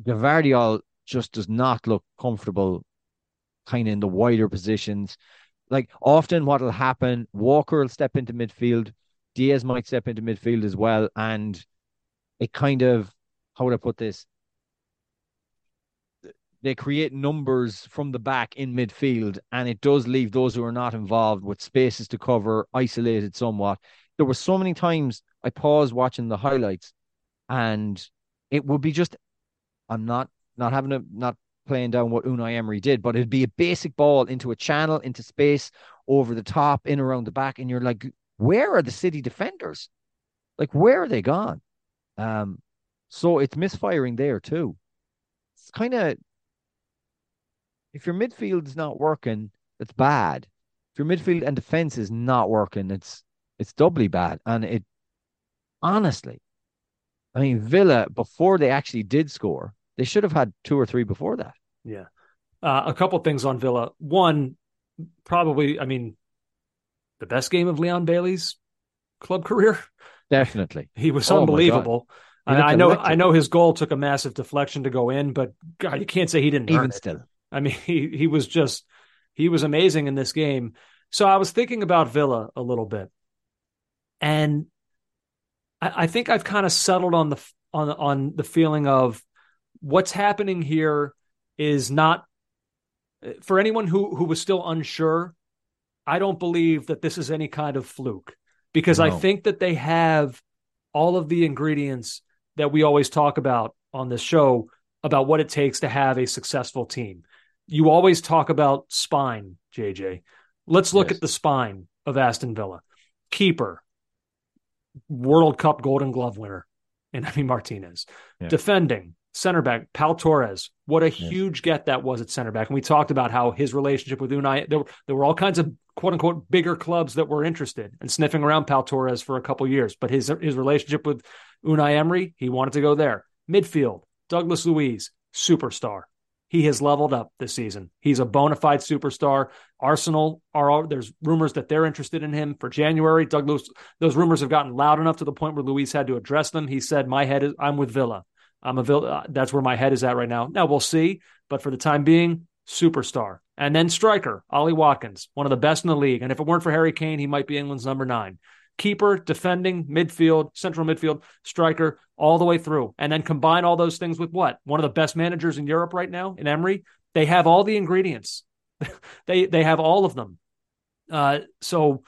Gvardiol just does not look comfortable kind of in the wider positions. Like often what will happen, Walker will step into midfield, Dias might step into midfield as well, and it kind of how would I put this? They create numbers from the back in midfield, and it does leave those who are not involved with spaces to cover, isolated somewhat. There were so many times I paused watching the highlights, and it would be just I'm not not having a not playing down what Unai Emery did, but it'd be a basic ball into a channel, into space, over the top, in around the back, and you're like, where are the city defenders? Like, where are they gone? Um, so it's misfiring there too. It's kind of if your midfield is not working, it's bad. If your midfield and defense is not working, it's it's doubly bad. And it honestly, I mean, Villa before they actually did score, they should have had two or three before that. yeah. Uh, a couple things on Villa. One, probably, I mean, the best game of Leon Bailey's club career. Definitely. He was Oh unbelievable. I, know. electric. I know his goal took a massive deflection to go in, but God, you can't say he didn't. earn Even it. I mean, he he was just he was amazing in this game. So I was thinking about Villa a little bit, and I, I think I've kind of settled on the on on the feeling of what's happening here is not for anyone who who was still unsure. I don't believe that this is any kind of fluke because I think that they have all of the ingredients that we always talk about on this show about what it takes to have a successful team. You always talk about spine, JJ. Let's look Yes. at the spine of Aston Villa. Keeper, World Cup Golden Glove winner, and Emi Martinez. Yeah. Defending, center back, Pau Torres. What a huge get that was at center back. And we talked about how his relationship with Unai, there, were- there were all kinds of quote unquote bigger clubs that were interested and sniffing around Pau Torres for a couple years. But his his relationship with Unai Emery, he wanted to go there. Midfield, Douglas Luiz, superstar. He has leveled up this season. He's a bona fide superstar. Arsenal are there's rumors that they're interested in him for January. Douglas Luiz, those rumors have gotten loud enough to the point where Luiz had to address them. He said, "My head is I'm with Villa. I'm a Villa. Uh, that's where my head is at right now. Now we'll see, but for the time being, superstar. And then striker Ollie Watkins, one of the best in the league. And if it weren't for Harry Kane, he might be England's number nine keeper, defending, midfield, central midfield, striker, all the way through. And then combine all those things with what? One of the best managers in Europe right now, in Emery. They have all the ingredients. they they have all of them. Uh, so,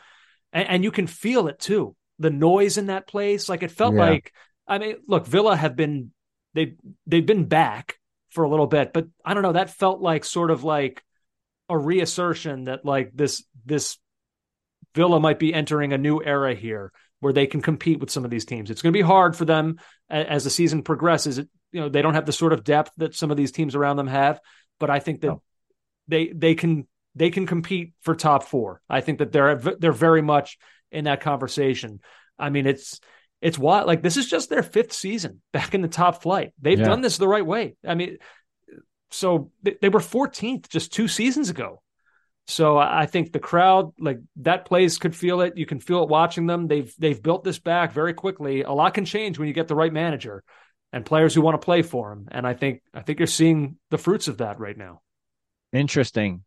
and, and, you can feel it too. The noise in that place, like it felt yeah. like. I mean, look, Villa have been they they've been back for a little bit, but I don't know. That felt like sort of like a reassertion that like this this Villa might be entering a new era here where they can compete with some of these teams. It's going to be hard for them as the season progresses. It, you know, they don't have the sort of depth that some of these teams around them have, but I think that no. they they can they can compete for top 4. I think that they're they're very much in that conversation. I mean, it's it's what like this is just their fifth season back in the top flight. They've yeah. done this the right way. I mean, so they, they were 14th just two seasons ago. So I think the crowd, like that place, could feel it. You can feel it watching them. They've they've built this back very quickly. A lot can change when you get the right manager and players who want to play for him. And I think I think you're seeing the fruits of that right now. Interesting.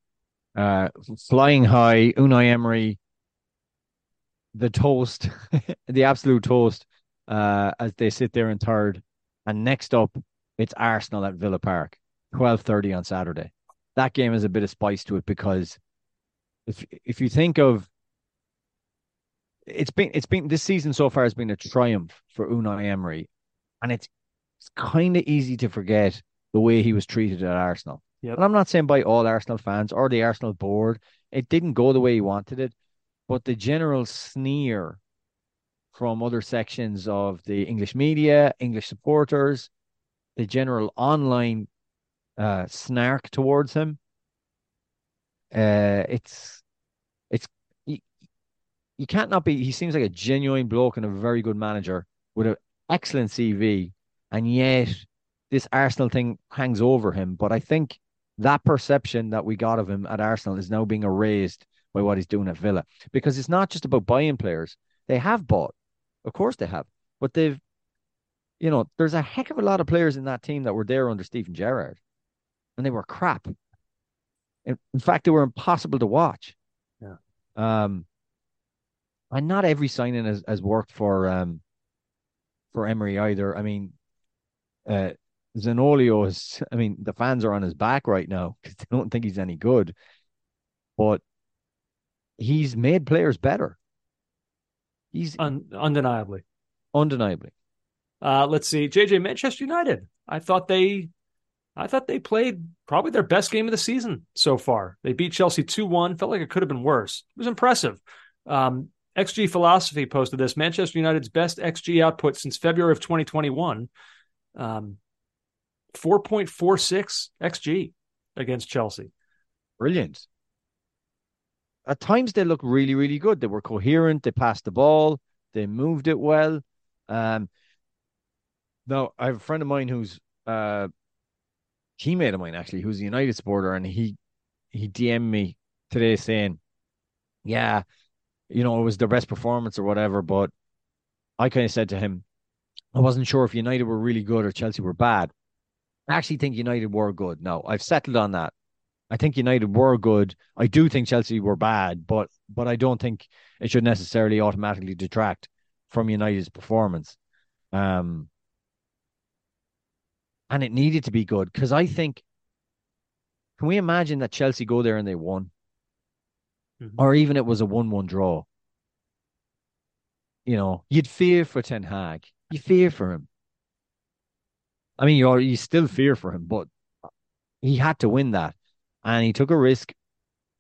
Uh, flying high, Unai Emery, the toast, the absolute toast, uh, as they sit there in third. And next up, it's Arsenal at Villa Park, twelve thirty on Saturday. That game has a bit of spice to it because if if you think of it's been it's been this season so far has been a triumph for Unai Emery, and it's it's kind of easy to forget the way he was treated at Arsenal. Yep. And I'm not saying by all Arsenal fans or the Arsenal board, it didn't go the way he wanted it, but the general sneer from other sections of the English media, English supporters, the general online uh, snark towards him uh, it's it's you, you can't not be. He seems like a genuine bloke and a very good manager with an excellent CV, and yet this Arsenal thing hangs over him. But I think that perception that we got of him at Arsenal is now being erased by what he's doing at Villa because it's not just about buying players. They have bought, of course they have, but they've, you know, there's a heck of a lot of players in that team that were there under Steven Gerrard, and they were crap. In, in fact, they were impossible to watch. Yeah. Um, and not every signing has, has worked for um for Emery either. I mean, uh, Zaniolo is. I mean, the fans are on his back right now because they don't think he's any good. But he's made players better. He's Un- undeniably, undeniably. Uh, let's see, JJ Manchester United. I thought they I thought they played probably their best game of the season so far. They beat Chelsea 2 1. Felt like it could have been worse. It was impressive. Um, XG Philosophy posted this Manchester United's best XG output since February of 2021. Um, 4.46 XG against Chelsea. Brilliant. At times they looked really, really good. They were coherent. They passed the ball. They moved it well. Um, now, I have a friend of mine who's uh, teammate of mine actually, who's a United supporter, and he he DM'd me today saying, "Yeah, you know, it was their best performance or whatever." But I kind of said to him, I wasn't sure if United were really good or Chelsea were bad. I actually think United were good. No, I've settled on that. I think United were good. I do think Chelsea were bad, but but I don't think it should necessarily automatically detract from United's performance. Um, and it needed to be good because I think, can we imagine that Chelsea go there and they won, mm-hmm. or even it was a one-one draw? You know, you'd fear for Ten Hag. You fear for him. I mean, you you still fear for him, but he had to win that, and he took a risk,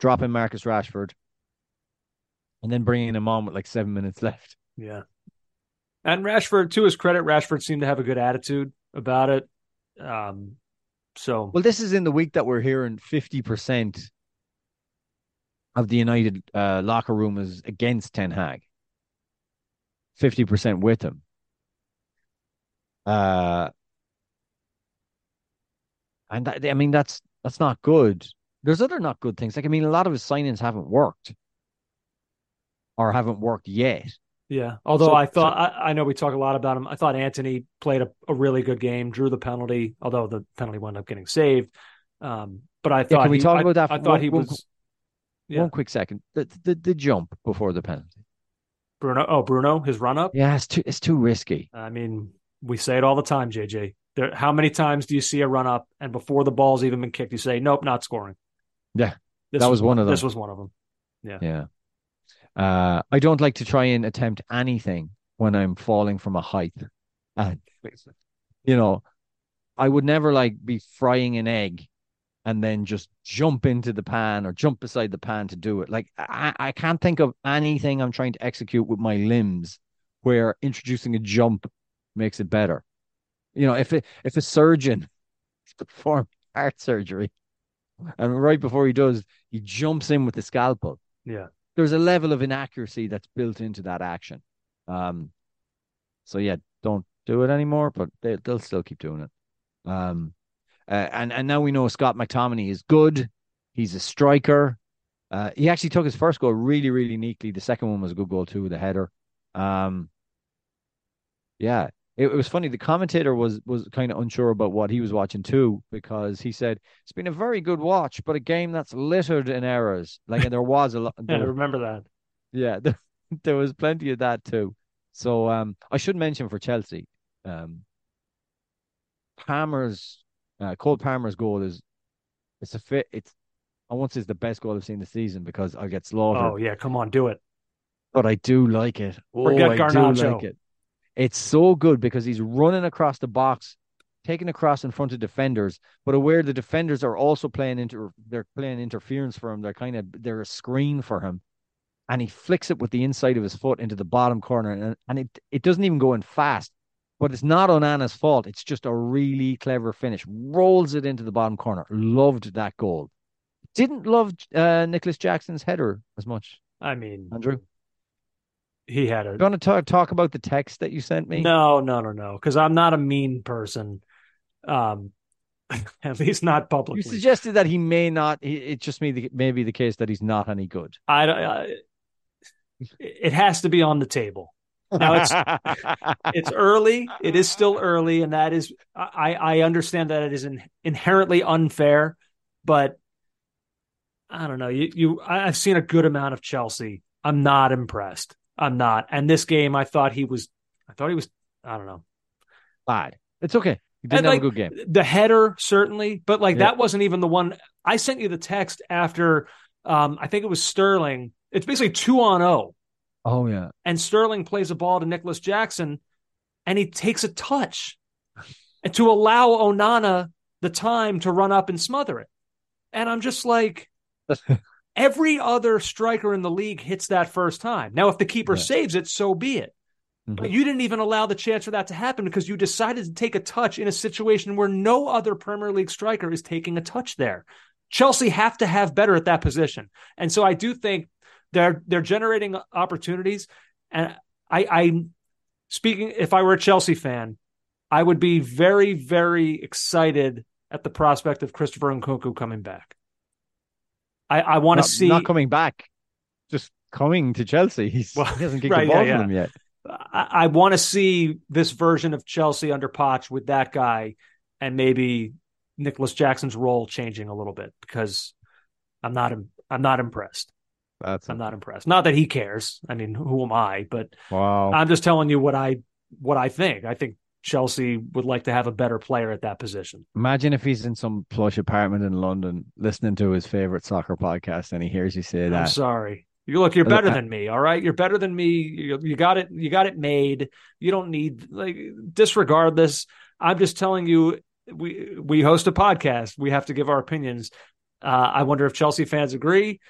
dropping Marcus Rashford, and then bringing him on with like seven minutes left. Yeah, and Rashford, to his credit, Rashford seemed to have a good attitude about it. Um, so well, this is in the week that we're hearing fifty percent of the United uh, locker room is against Ten Hag. Fifty percent with him. Uh, and that, I mean that's that's not good. There's other not good things. Like I mean, a lot of his signings haven't worked, or haven't worked yet. Yeah. Although So- I thought I, I know we talk a lot about him. I thought Antony played a, a really good game, drew the penalty, although the penalty wound up getting saved. Um, but I thought can we he- talk about that I for thought one- he one was Yeah. One quick second. The, the the jump before the penalty. Bruno. Oh, Bruno, his run up. Yeah, it's too it's too risky. I mean, we say it all the time, JJ. There, how many times do you see a run up and before the ball's even been kicked, you say, "Nope, not scoring." Yeah, This that was one of them. This was one of them. Yeah, yeah. Uh, I don't like to try and attempt anything when I'm falling from a height. And, you know, I would never like be frying an egg and then just jump into the pan or jump beside the pan to do it. Like I, I can't think of anything I'm trying to execute with my limbs where introducing a jump makes it better. You know, if it, if a surgeon perform heart surgery and right before he does, he jumps in with the scalpel Yeah. There's a level of inaccuracy that's built into that action. Um, so yeah, don't do it anymore, but they, they'll still keep doing it. Um, uh, and and now we know Scott McTominay is good. He's a striker. Uh, he actually took his first goal really, really neatly. The second one was a good goal too, with a header. Um, yeah, it, it was funny. The commentator was was kind of unsure about what he was watching too, because he said it's been a very good watch, but a game that's littered in errors. Like, and there was a lot. Yeah, I remember that. yeah, there, there was plenty of that too. So um, I should mention for Chelsea, um, Palmer's uh, Cole Palmer's goal is it's a fit. It's I won't say it's the best goal I've seen this season because I get slaughtered, Oh yeah, come on, do it. but I do like it. Forget oh, I do Garnacho. like it. It's so good because he's running across the box, taking across in front of defenders, but aware the defenders are also playing into they're playing interference for him. They're kind of they're a screen for him. And he flicks it with the inside of his foot into the bottom corner. And, and it it doesn't even go in fast. But it's not Onana's fault. It's just a really clever finish. Rolls it into the bottom corner. Loved that goal. Didn't love uh, Nicolas Jackson's header as much. I mean, Andrew? He had a You want to talk talk about the text that you sent me? No, no, no, no. Because I'm not a mean person. Um, at least not publicly. You suggested that he may not. It it just may, the, may be the case that he's not any good. I, I, it has to be on the table. Now it's it's early. It is still early, and that is I I understand that it is in, inherently unfair, but I don't know. You you I've seen a good amount of Chelsea. I'm not impressed. I'm not. And this game, I thought he was. I thought he was. I don't know. bad. It's okay. He didn't And, have like, a good game. The header certainly, but like Yeah. that wasn't even the one. I sent you the text after. Um, I think it was Sterling. It's basically two on zero. Oh yeah. and Sterling plays a ball to Nicolas Jackson, and he takes a touch, and to allow Onana the time to run up and smother it, and I'm just like. Every other striker in the league hits that first time. Now, if the keeper Yeah. saves it, so be it. But Mhm. you didn't even allow the chance for that to happen because you decided to take a touch in a situation where no other Premier League striker is taking a touch there. Chelsea have to have better at that position. And so I do think they're they're generating opportunities. And I I speaking if I were a Chelsea fan, I would be very, very excited at the prospect of Christopher Nkunku coming back. I, I want to see not coming back, just coming to Chelsea. He's, Well, he hasn't kicked right, the ball yeah, from him yet. I, I want to see this version of Chelsea under Poch with that guy, and maybe Nicolas Jackson's role changing a little bit because I'm not im- I'm not impressed. That's I'm not impressed. Not that he cares. I mean, who am I? But wow. I'm just telling you what I what I think. I think Chelsea would like to have a better player at that position. Imagine if he's in some plush apartment in London listening to his favorite soccer podcast and he hears you say I'm that. sorry. You look, you're better than me. All right, you're better than me. You, you got it. You got it made. You don't need like disregard this. I'm just telling you. We we host a podcast. We have to give our opinions. Uh, I wonder if Chelsea fans agree.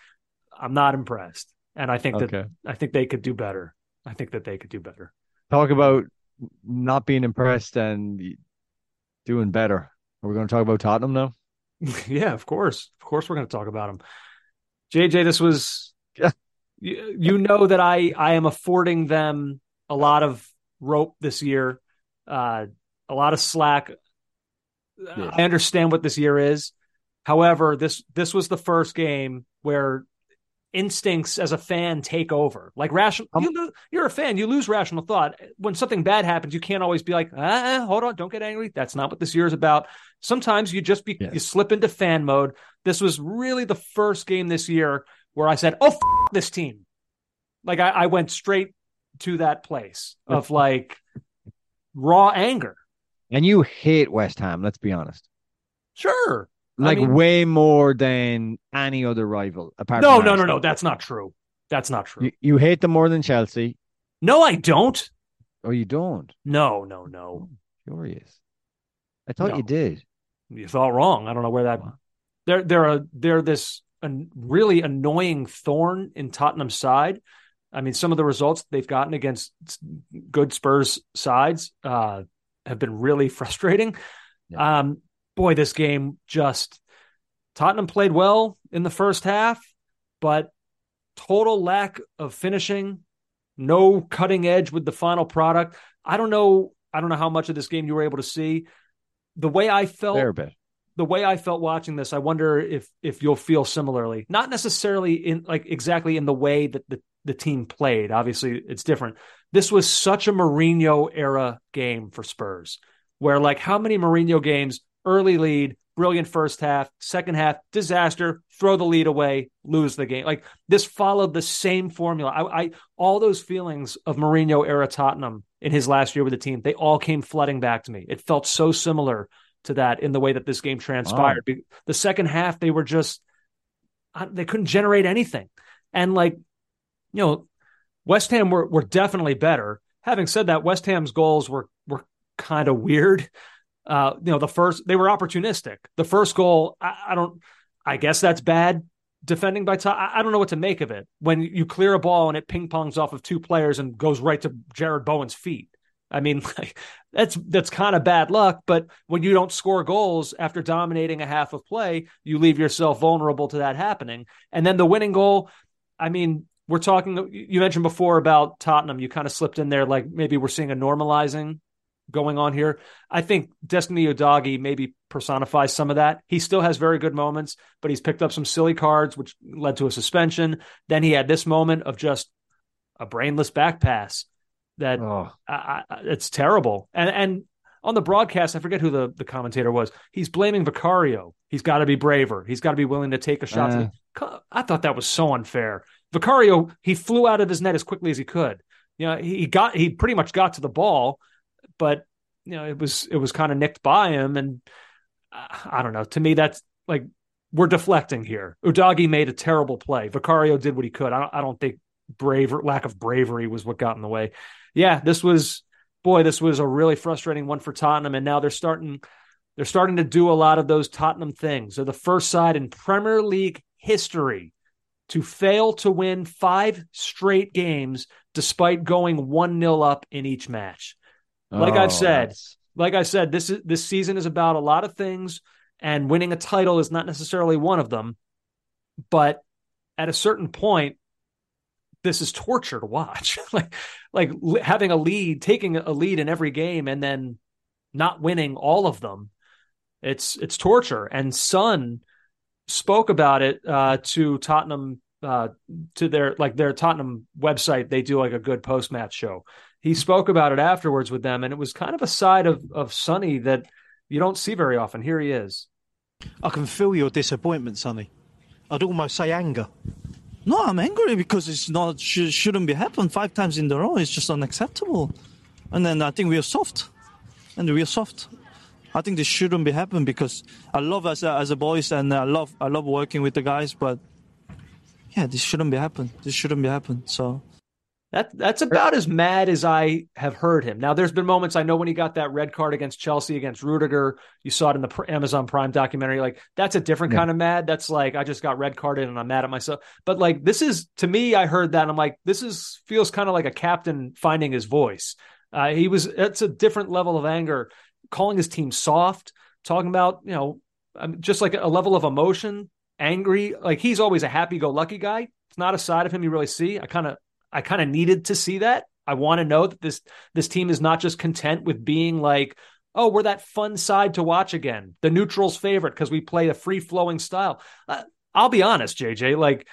I'm not impressed, and I think that I think they could do better. I think that they could do better. Talk about not being impressed and doing better. Are we going to talk about Tottenham now? yeah, of course, of course, we're going to talk about them. JJ, this was Yeah. you, you know that I I am affording them a lot of rope this year, uh, a lot of slack. Yes. I understand what this year is. However, this this was the first game where instincts as a fan take over. Like rational, Um, you you're a fan, you lose rational thought. When something bad happens, you can't always be like, ah, hold on, don't get angry. That's not what this year is about. Sometimes you just be Yes. you slip into fan mode. This was really the first game this year where I said, oh, f- this team. Like I, I went straight to that place of like raw anger. And you hate West Ham, let's be honest. Sure. I Like mean- way more than any other rival apart No, no, no, no. That's not true. That's not true. You, you hate them more than Chelsea. no, I don't. Oh, you don't. No, no, no. Curious. I thought No. you did. You thought wrong. I don't know where that. They're they're a they're this really annoying thorn in Tottenham's side. I mean, some of the results they've gotten against good Spurs sides uh, have been really frustrating. Um, boy, this game just Tottenham played well in the first half, but total lack of finishing, no cutting edge with the final product. I don't know. I don't know how much of this game you were able to see. The way I felt, Fair bit. the way I felt watching this, I wonder if if you'll feel similarly. Not necessarily in like exactly in the way that the the team played. Obviously, it's different. This was such a Mourinho era game for Spurs, where like how many Mourinho games, early lead, brilliant first half, second half, disaster, throw the lead away, lose the game. Like this followed the same formula. I, I all those feelings of Mourinho era Tottenham in his last year with the team, they all came flooding back to me. It felt so similar to that in the way that this game transpired. Be- The second half, they were just they couldn't generate anything, and like you know, West Ham were were definitely better. Having said that, West Ham's goals were were kind of weird. Uh, you know, the first they were opportunistic. The first goal, I, I don't. I guess that's bad defending by. I, I don't know what to make of it when you clear a ball and it ping pongs off of two players and goes right to Jarrod Bowen's feet. I mean, like, that's that's kind of bad luck. But when you don't score goals after dominating a half of play, you leave yourself vulnerable to that happening. And then the winning goal, I mean, we're talking. You mentioned before about Tottenham. You kind of slipped in there, like maybe we're seeing a normalizing going on here. I think Destiny Udogie maybe personifies some of that. He still has very good moments, but he's picked up some silly cards, which led to a suspension. Then he had this moment of just a brainless back pass that Oh, I, I, it's terrible. And and on the broadcast, I forget who the, the commentator was. He's blaming Vicario. He's got to be braver. He's got to be willing to take a shot. Uh. I thought that was so unfair. Vicario, he flew out of his net as quickly as he could. You know, he got he pretty much got to the ball, but you know it was it was kind of nicked by him, and I don't know. To me, that's like we're deflecting here. Udogie made a terrible play. Vicario did what he could. I don't, I don't think brave lack of bravery was what got in the way. Yeah, this was boy, this was a really frustrating one for Tottenham, and now they're starting they're starting to do a lot of those Tottenham things. They're the first side in Premier League history to fail to win five straight games despite going 1 0 up in each match. Like I've Oh, said, that's- like I said, this is this season is about a lot of things, and winning a title is not necessarily one of them. But at a certain point, this is torture to watch. like, like having a lead, taking a lead in every game, and then not winning all of them. It's it's torture. And Sun spoke about it uh, to Tottenham uh, to their like their Tottenham website. They do like a good post match show. He spoke about it afterwards with them, and it was kind of a side of of Sonny that you don't see very often. Here he is. I can feel your disappointment, Sonny. I'd almost say anger. No, I'm angry because it's not sh- shouldn't be happen five times in a row. It's just unacceptable. And then I think we are soft, and we are soft. I think this shouldn't be happen because I love as a, uh, as a boys and I love I love working with the guys, but yeah, this shouldn't be happen. This shouldn't be happen. So That that's about as mad as I have heard him. Now, there's been moments I know when he got that red card against Chelsea against Rudiger. You saw it in the Amazon Prime documentary. Like that's a different Yeah. kind of mad. That's like I just got red carded and I'm mad at myself. But like this is to me, I heard that and I'm like, this is feels kind of like a captain finding his voice. Uh, he was it's a different level of anger, calling his team soft, talking about you know um, just like a level of emotion, angry. Like he's always a happy-go-lucky guy. It's not a side of him you really see. I kind of I kind of needed to see that. I want to know that this this team is not just content with being like Oh, we're that fun side to watch again. The neutral's favorite because we play a free flowing style. Uh, I'll be honest, JJ. Like,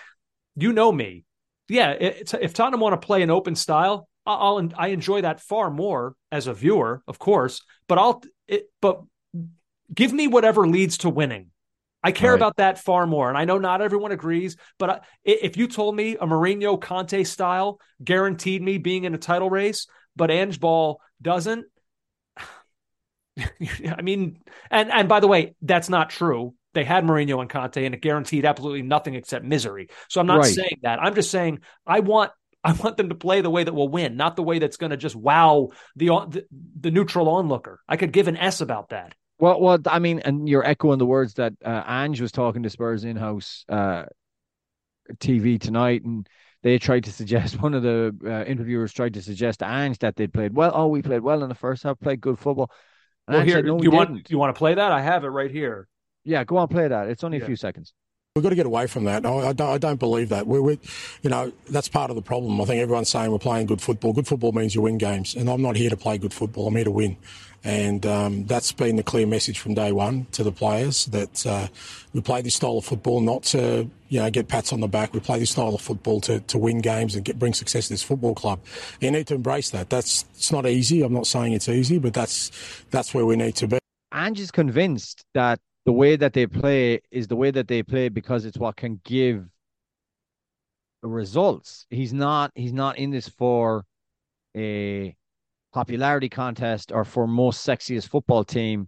you know me. Yeah, if Tottenham want to play an open style, I'll I enjoy that far more as a viewer, of course. But I'll it, but give me whatever leads to winning. I care right. about that far more. And I know not everyone agrees, but if you told me a Mourinho Conte style guaranteed me being in a title race, but Ange Ball doesn't, I mean, and and by the way, that's not true. They had Mourinho and Conte, and it guaranteed absolutely nothing except misery. So I'm not right. saying that. I'm just saying I want I want them to play the way that will win, not the way that's going to just wow the, the the neutral onlooker. I could give an S about that. Well, well, I mean, and you're echoing the words that uh, Ange was talking to Spurs in-house uh, TV tonight, and they tried to suggest one of the uh, interviewers tried to suggest to Ange that they'd played well. Oh, we played well in the first half, played good football. And well, here, said, no, you want didn't. you want to play that? I have it right here. Yeah, go on, play that. It's only yeah. a few seconds. We've got to get away from that. I, I, don't, I don't, believe that. We're, we, you know, that's part of the problem. I think everyone's saying we're playing good football. Good football means you win games, and I'm not here to play good football. I'm here to win, and um, that's been the clear message from day one to the players that uh, we play this style of football not to, you know, get pats on the back. We play this style of football to, to win games and get, bring success to this football club. You need to embrace that. That's it's not easy. I'm not saying it's easy, but that's that's where we need to be. Ange is convinced that the way that they play is the way that they play because it's what can give results. He's not he's not in this for a popularity contest or for most sexiest football team.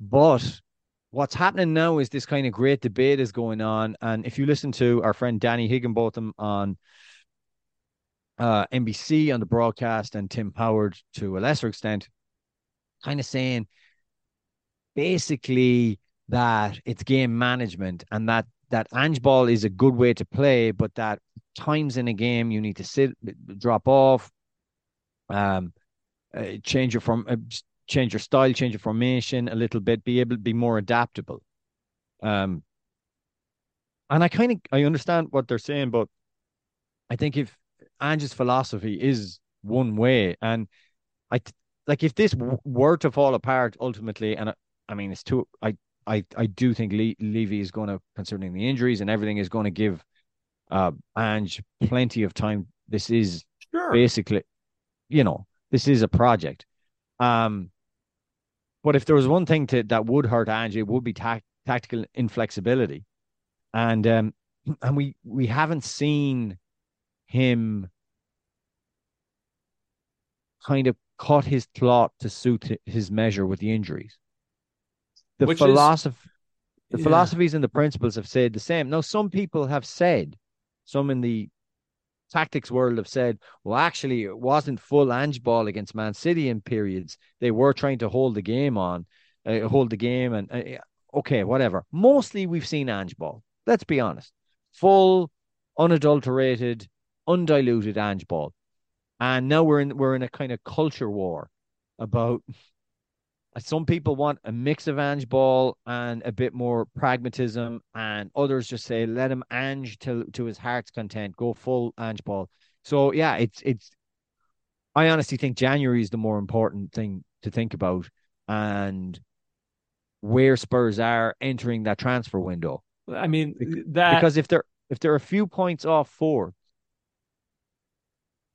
But what's happening now is this kind of great debate is going on. And if you listen to our friend Danny Higginbotham on uh, NBC on the broadcast and Tim Howard to a lesser extent, kind of saying basically that it's game management and that that Ange ball is a good way to play, but that times in a game you need to sit, drop off, um, uh, change your form, uh, change your style, change your formation a little bit, be able to be more adaptable. Um, and I kind of I understand what they're saying, but I think if Ange's philosophy is one way, and I like if this were to fall apart ultimately, and I mean, it's too. I I I do think Le- Levy is going to, concerning the injuries and everything, is going to give uh Ange plenty of time. This is sure. basically, you know, this is a project. Um, but if there was one thing to that would hurt Ange, it would be ta- tactical inflexibility, and um, and we we haven't seen him kind of cut his cloth to suit his measure with the injuries the Which philosophy is, the yeah. philosophies and the principles have said the same. Now, some people have said, some in the tactics world have said, well, actually, it wasn't full Ange ball against Man City in periods. They were trying to hold the game on, uh, hold the game, and uh, okay, whatever. Mostly, we've seen Ange ball. Let's be honest, full, unadulterated, undiluted Ange ball, and now we're in we're in a kind of culture war about some people want a mix of Ange ball and a bit more pragmatism, and others just say let him Ange to to his heart's content, go full Ange ball. So yeah, it's it's. I honestly think January is the more important thing to think about, and where Spurs are entering that transfer window. I mean that because if they're if they're a few points off four,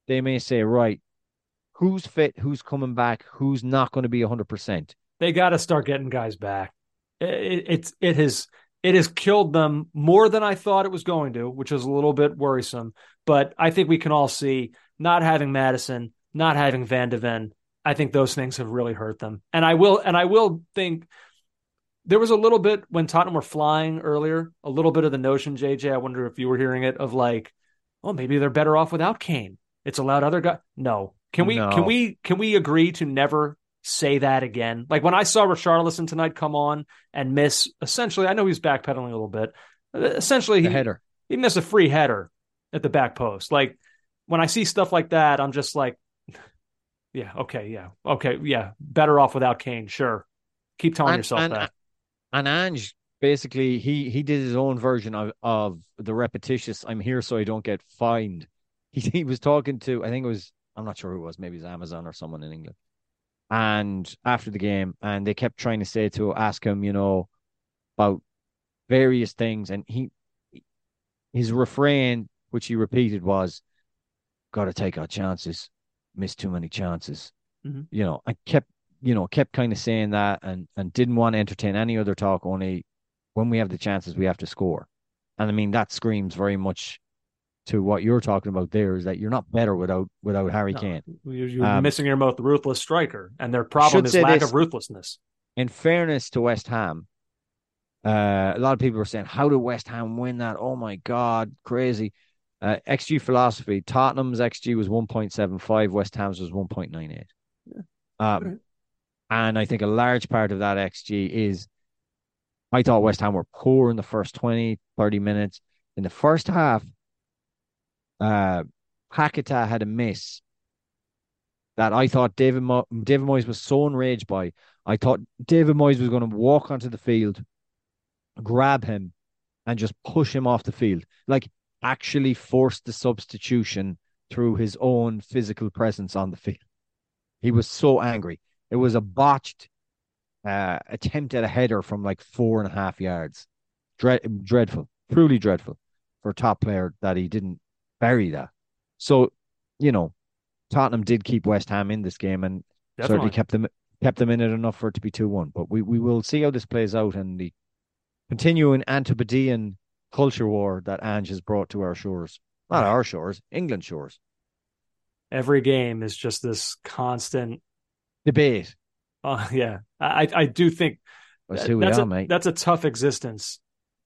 they may say right, who's fit, who's coming back, who's not going to be 100%. They got to start getting guys back. It, it's it has it has killed them more than I thought it was going to, which is a little bit worrisome. But I think we can all see not having Maddison, not having Van de Ven, I think those things have really hurt them. And I will and I will think there was a little bit when Tottenham were flying earlier, a little bit of the notion, JJ. I wonder if you were hearing it of like, well, maybe they're better off without Kane. It's allowed other guys. No, can we no. can we can we agree to never say that again? Like when I saw Richarlison tonight come on and miss essentially, I know he's backpedaling a little bit. Uh, essentially, the he, header. He missed a free header at the back post. Like when I see stuff like that, I'm just like, yeah, okay, yeah, okay, yeah, better off without Kane. Sure, keep telling and, yourself and, that. And Ange basically he he did his own version of of the repetitious. I'm here so I don't get fined. He he was talking to I think it was I'm not sure who it was, maybe it's Amazon or someone in England. and after the game, and they kept trying to say to ask him, you know, about various things, and he his refrain, which he repeated, was, "Got to take our chances. Missed too many chances." Mhm. You know, I kept, you know, kept kind of saying that, and and didn't want to entertain any other talk. Only when we have the chances, we have to score. And I mean, that screams very much to what you're talking about. There is that you're not better without without Harry No, Kane. You're, you're Um, missing your most ruthless striker, and their problem is lack this. of ruthlessness. in fairness to West Ham, uh, a lot of people were saying, "How did West Ham win that? Oh my God, crazy!" Uh, XG philosophy: Tottenham's XG was one point seven five, West Ham's was one point nine eight. Um, and I think a large part of that XG is, I thought West Ham were poor in the first 20, 30 minutes. In the first half, uh, Paqueta had a miss that I thought David Mo- David Moyes was so enraged by. I thought David Moyes was going to walk onto the field, grab him, and just push him off the field. Like actually force the substitution through his own physical presence on the field. He was so angry. It was a botched uh, attempt at a header from like four and a half yards. Dread, dreadful, truly dreadful for a top player that he didn't bury that. So, you know, Tottenham did keep West Ham in this game and certainly Definitely. kept them kept them in it enough for it to be two one. But we, we will see how this plays out and the continuing Antipodean culture war that Ange has brought to our shores. Not our shores, England shores. Every game is just this constant. Debate. Uh, yeah, I I do think That's who we that's are, a. That's a tough existence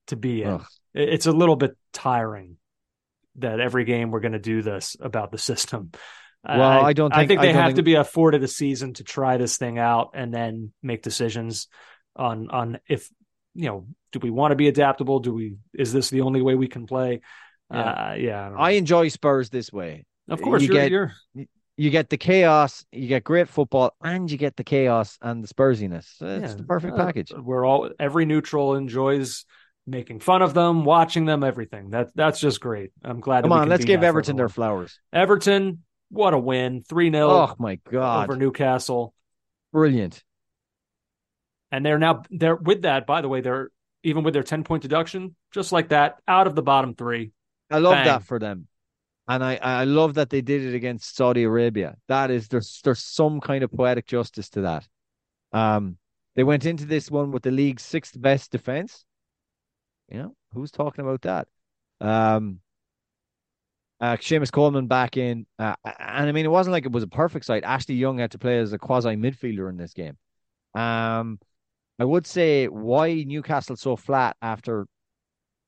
to be in. Ugh. It's a little bit tiring that every game we're going to do this about the system. Well, I don't I think- think I they have think- to be afforded a season to try this thing out and then make decisions on on if you know do we want to be adaptable? Do we is this the only way we can play? Yeah. Uh, yeah, I don't know. I enjoy Spurs this way. of course you you're, get- you're You get the chaos, you get great football, and you get the chaos and the Spursiness. It's Yeah, the perfect uh, package. We're all every neutral enjoys making fun of them, watching them, everything. That that's just great. I'm glad. Come on, let's give Everton their flowers. Everton, what a win, three 0 Oh my god, over Newcastle, brilliant! and they're now they're with that. By the way, they're even with their ten point deduction, just like that, out of the bottom three. I love Bang. that for them, and I I love that they did it against Saudi Arabia. That is there's there's some kind of poetic justice to that. Um, they went into this one with the league's sixth best defense. You know who's talking about that? Um, uh, Seamus Coleman back in, uh, and I mean it wasn't like it was a perfect side. Ashley Young had to play as a quasi midfielder in this game. Um, I would say why Newcastle so flat after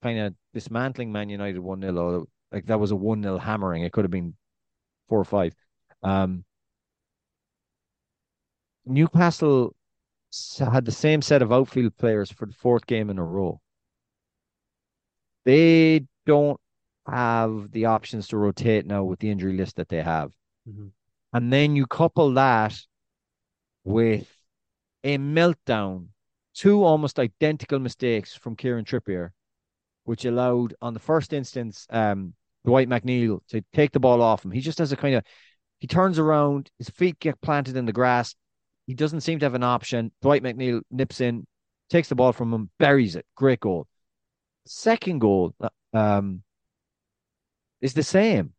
kind of dismantling Man United 1 0. Like that was a 1 0 hammering. It could have been four or five. Um, Newcastle had the same set of outfield players for the fourth game in a row. They don't have the options to rotate now with the injury list that they have. Mhm. And then you couple that with a meltdown, two almost identical mistakes from Kieran Trippier, which allowed, on the first instance, um, Dwight McNeil to take the ball off him. He just has a kind of, he turns around, his feet get planted in the grass. He doesn't seem to have an option. Dwight McNeil nips in, takes the ball from him, buries it. Great goal. Second goal um, is the same,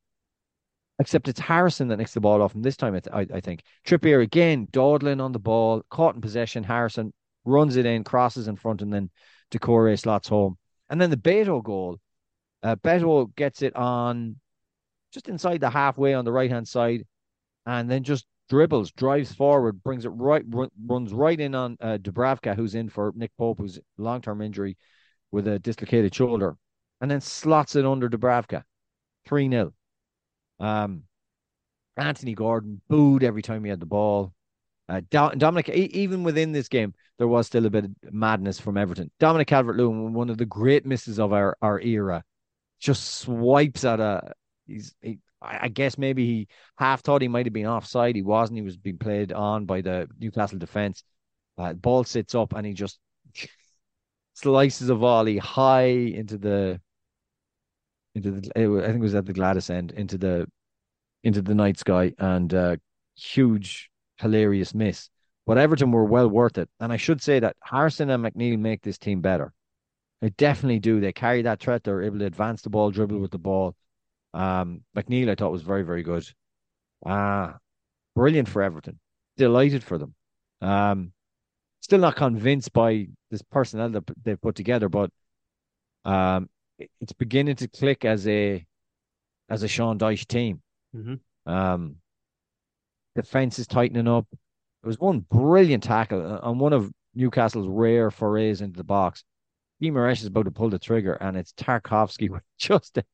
except it's Harrison that nicks the ball off him this time. I, I think Trippier again dawdling on the ball, caught in possession. Harrison runs it in, crosses in front, and then Doucouré slots home. And then the Beto goal, uh, Beto gets it on just inside the halfway on the right hand side, and then just dribbles, drives forward, brings it right, run, runs right in on uh, Dubravka, who's in for Nick Pope, who's long term injury with a dislocated shoulder, and then slots it under Dubravka, three 0 Um, Anthony Gordon booed every time he had the ball. Uh, Do- Dominic, even within this game, there was still a bit of madness from Everton. Dominic Calvert-Lewin, one of the great misses of our, our era, just swipes at a. He's, he, I I guess maybe he half thought he might have been offside. He wasn't. He was being played on by the Newcastle defense. Uh, ball sits up and he just slices of volley high into the into the. I think it was at the Gwladys end into the into the night sky and uh, huge hilarious miss. But Everton were well worth it. And I should say that Harrison and McNeil make this team better. They definitely do. They carry that threat. They're able to advance the ball, dribble with the ball. Um, McNeil, I thought, was very, very good. Ah, brilliant for Everton. Delighted for them. Um, still not convinced by this personnel that they've put together, but um, it's beginning to click as a as a Sean Dyche team. Mm-hmm. Um, defense is tightening up. There was one brilliant tackle uh, on one of Newcastle's rare forays into the box. Guimaraes is about to pull the trigger, and it's Tarkowski with just a,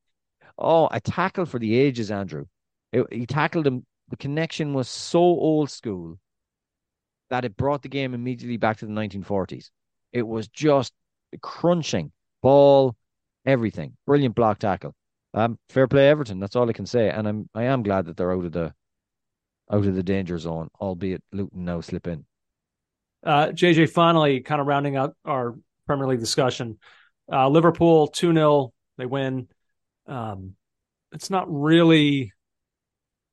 oh a tackle for the ages, Andrew. It, he tackled him. The connection was so old school that it brought the game immediately back to the 1940s. It was just crunching ball, everything. Brilliant block tackle. Um, fair play, Everton. That's all I can say. And I'm I am glad that they're out of the out of the danger zone, albeit Luton now slip in. Uh, JJ, finally, kind of rounding out our Premier League discussion. Uh, Liverpool 2 0, they win. Um, it's not really.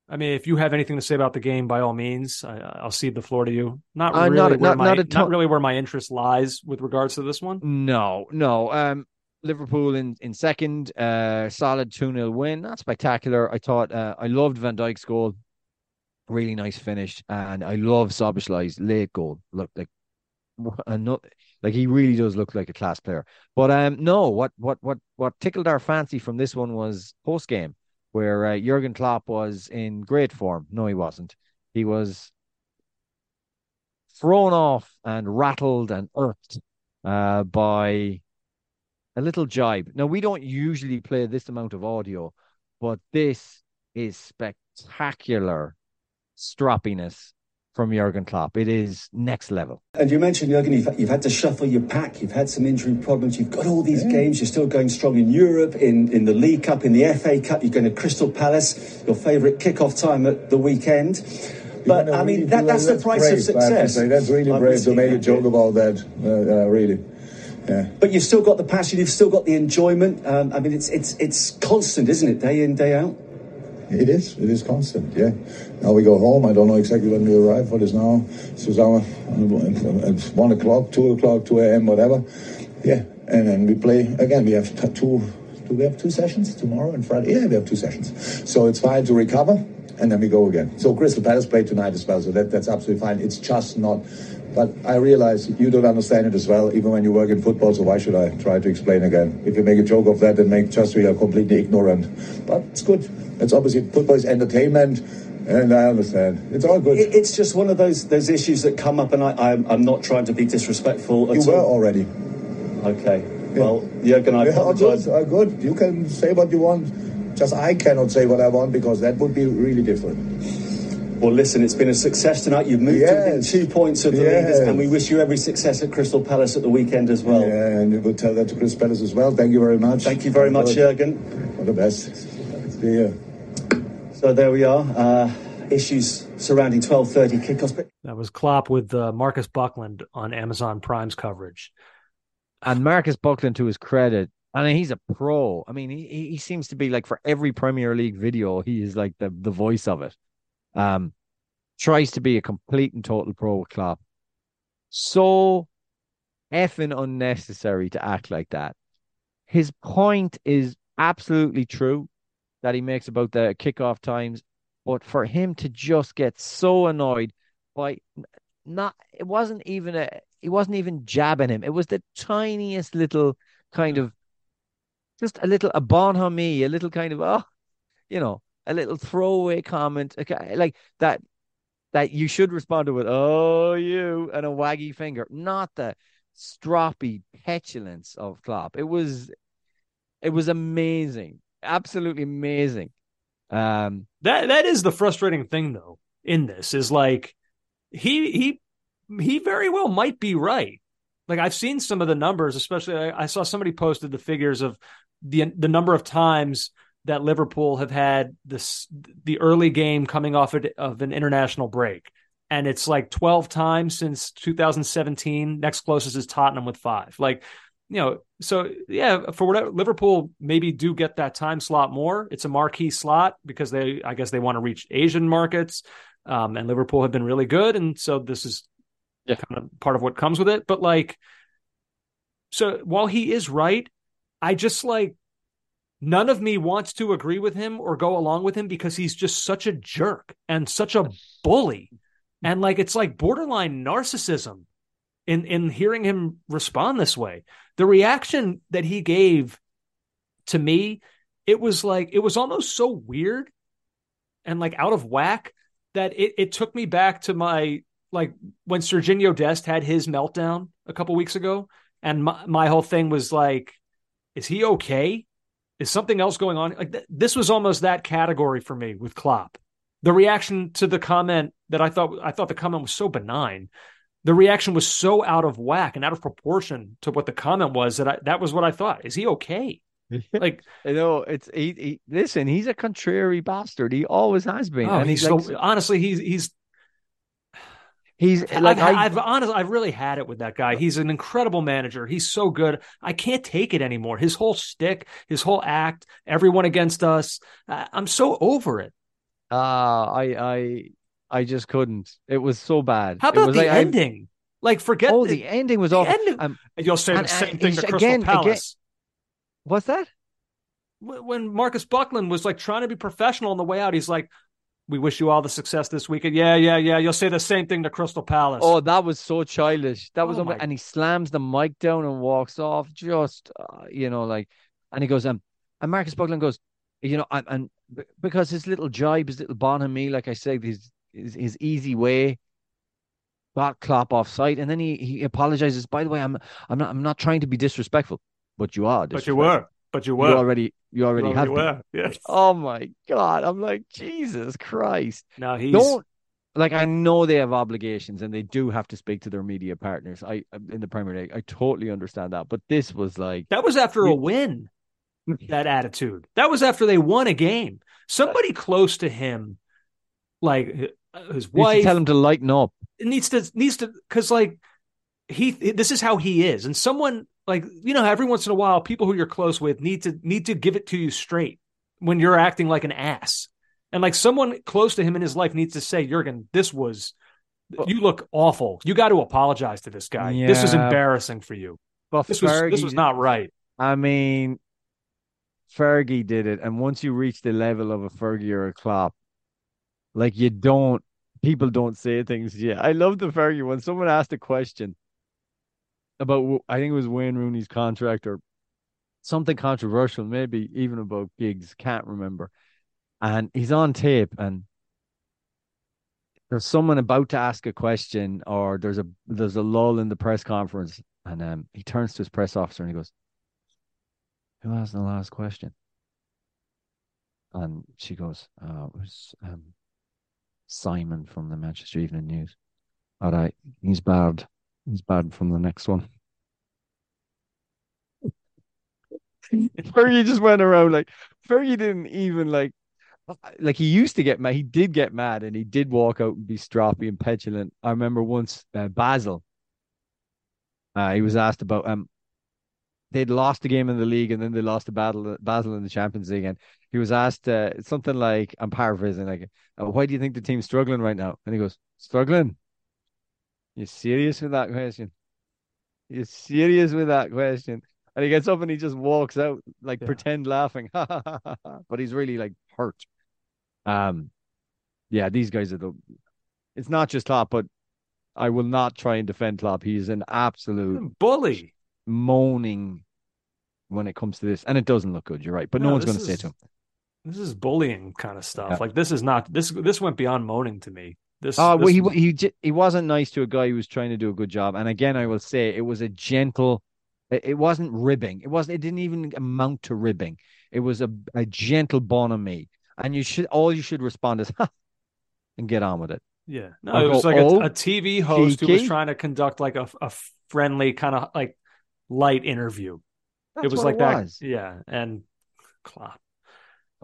I mean, if you have anything to say about the game, by all means, I, will cede the floor to you. Not Uh, really, not- my, not a not really where my interest lies with regards to this one. No, no. Um, Liverpool in, in second, uh, solid 2 0 win. Not spectacular. I thought, uh, I loved Van Dijk's goal. Really nice finish. And I love Szoboszlai's late goal. Look, like, and not, like he really does look like a class player. But um, no, what what what what tickled our fancy from this one was post game, where uh, Jurgen Klopp was in great form. No, he wasn't. He was thrown off and rattled and irked uh, by a little jibe. Now we don't usually play this amount of audio, but this is spectacular stroppiness from Jurgen Klopp. It is next level. And you mentioned, Jurgen, you've, you've had to shuffle your pack. You've had some injury problems. You've got all these games. You're still going strong in Europe, in, in the League Cup, in the FA Cup. You're going to Crystal Palace, your favourite kick-off time at the weekend. But, I mean, that, that's the price of brave, I have to success. That's really I'm brave with to make a joke about that. Uh, uh, really. Yeah. But you've still got the passion. You've still got the enjoyment. Um, I mean, it's, it's, it's constant, isn't it? Day in, day out. It is. It is constant. Yeah. Now we go home. I don't know exactly when we arrive. What is now? At one o'clock, two o'clock, two a.m. Whatever. Yeah. And then we play again. We have two. Do we have two sessions tomorrow and Friday? Yeah, we have two sessions. So it's fine to recover, and then we go again. So Crystal Palace play tonight as well. So that, that's absolutely fine. It's just not. But I realize you don't understand it as well, even when you work in football. So why should I try to explain again? If you make a joke of that, then make just we are completely ignorant. But it's good. It's obviously football is entertainment, and I understand. It's all good. It, it's just one of those those issues that come up, and I, I'm, I'm not trying to be disrespectful at you were all. already. Okay. Well, Jurgen, I Yeah, apologise. good, good. You can say what you want. Just I cannot say what I want because that would be really different. Well, listen, it's been a success tonight. You've moved to within Yes. two points of the Yes. leaders, and we wish you every success at Crystal Palace at the weekend as well. Yeah, and we will tell that to Chris Palace as well. Thank you very much. Thank you very much, Jurgen. All the best. See you. So there we are. Uh, issues surrounding 12:30 kickoffs. But That was Klopp with uh, Marcus Buckland on Amazon Prime's coverage. And Marcus Buckland, to his credit, I mean, he's a pro. I mean, he he seems to be like for every Premier League video, he is like the the voice of it. Um, tries to be a complete and total pro with Klopp. So effing unnecessary to act like that. His point is absolutely true that he makes about the kickoff times, but for him to just get so annoyed by not it wasn't even a he wasn't even jabbing him. It was the tiniest little kind of just a little a bonhomie, a little kind of oh, you know, a little throwaway comment, okay, like that that you should respond to with oh you and a waggy finger, not the stroppy petulance of Klopp. It was it was amazing, absolutely amazing. Um, That that is the frustrating thing though in this is like he he he very well might be right. Like I've seen some of the numbers, especially I, I saw somebody posted the figures of the the number of times that Liverpool have had this the early game coming off of, an international break, and it's like twelve times since 2017. Next closest is Tottenham with five. Like you know, so yeah, for whatever Liverpool maybe do get that time slot more. It's a marquee slot because they, I guess, they want to reach Asian markets. Um, and Liverpool have been really good, and so this is Yeah. kind of part of what comes with it. But like, so while he is right, I just like none of me wants to agree with him or go along with him because he's just such a jerk and such a bully. And like it's like borderline narcissism in in hearing him respond this way. The reaction that he gave to me, it was like it was almost so weird and like out of whack that it, it took me back to my like when Sergiño Dest had his meltdown a couple weeks ago, and my, my whole thing was like, is he okay? Is something else going on? Like th- this was almost that category for me with Klopp. The reaction to the comment that I thought I thought the comment was so benign. The reaction was so out of whack and out of proportion to what the comment was that I, that was what I thought. Is he okay? Like I know it's he, he, listen, he's a contrary bastard. He always has been. oh, and he's he's so honestly he's he's he's I've, like I, I've honestly, I've really had it with that guy. He's an incredible manager. He's so good. I can't take it anymore. His whole stick, his whole act, everyone against us. I, I'm so over it. uh I I I just couldn't. It was so bad. How It about was the like, I- ending? like, forget oh, the, the ending was awful. ending- Um, You'll say and- the same and thing to Crystal again- again- Palace. what's that? When Marcus Buckland was like trying to be professional on the way out, he's like, "We wish you all the success this weekend." Yeah, yeah, yeah. You'll say the same thing to Crystal Palace. Oh, that was so childish. That was Oh my- and he slams the mic down and walks off. Just uh, you know, like, and he goes, um, and Marcus Buckland goes, you know, and, and because his little jibe, his little bon me, like I said, his his, his easy way, got Klopp off site, and then he he apologizes. By the way, I'm I'm not I'm not trying to be disrespectful, but you are. but you were, but you You were, already you already You have. been. were. Yes. Oh my god! I'm like Jesus Christ. No, he's Don't like I know they have obligations and they do have to speak to their media partners. I in the Premier League, I totally understand that. But this was like That was after a win. That attitude. That was after they won a game. Somebody close to him, like uh, his you wife, tell him to lighten up. It needs to needs to because like he this is how he is, and someone like you know every once in a while people who you're close with need to need to give it to you straight when you're acting like an ass, and like someone close to him in his life needs to say, Jurgen, this was. You look awful. You got to apologize to this guy. This is embarrassing for you. But This was this was not right. I mean, Fergie did it, and once you reach the level of a Fergie or a Klopp, like you don't, people don't say things. Yeah, I love the Fergie when someone asked a question about, I think it was Wayne Rooney's contract or something controversial, maybe even about Giggs, can't remember. And he's on tape, and there's someone about to ask a question, or there's a there's a lull in the press conference, and um, he turns to his press officer and he goes, who asked the last question? And she goes, uh, it was um, Simon from the Manchester Evening News. All right, he's bad. He's bad from the next one. Fergie just went around like Fergie didn't even like like he used to get mad. He did get mad and he did walk out and be stroppy and petulant. I remember once uh, Basel. Uh, he was asked about um they'd lost the game in the league and then they lost the battle Basel in the Champions League and he was asked uh, something like I'm paraphrasing like uh, why do you think the team's struggling right now and he goes struggling you serious with that question you serious with that question and he gets up and he just walks out like Yeah. pretend laughing but he's really like hurt um yeah these guys are the it's not just Klopp but I will not try and defend Klopp he's an absolute Bully. moaning when it comes to this, and it doesn't look good. You're right, but no, No, one's going to say to him. This is bullying kind of stuff. Yeah. Like this is not this this went beyond moaning to me. This Oh, well, he was... he he wasn't nice to a guy who was trying to do a good job. And again, I will say it was a gentle. It, wasn't ribbing. It wasn't. It didn't even amount to ribbing. It was a a gentle bonhomie. And you should all you should respond is, ha, and get on with it. yeah. No, I'll it was go, like a, "Oh, a TV host who was trying to conduct like a a friendly kind of like light interview. That's it was like it that. Yeah, and Klopp.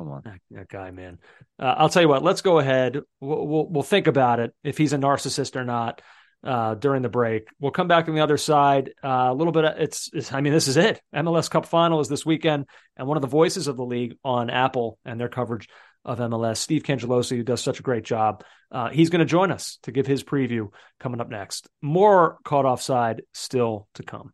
Come on. That, that guy, man. Uh, I'll tell you what. Let's go ahead. We'll, we'll we'll think about it if he's a narcissist or not uh, during the break. We'll come back on the other side. Uh, a little bit. Of, it's, it's. I mean, this is it. MLS Cup final is this weekend, and one of the voices of the league on Apple and their coverage of MLS. Steve Cangialosi, who does such a great job, uh, he's going to join us to give his preview coming up next. More caught offside still to come.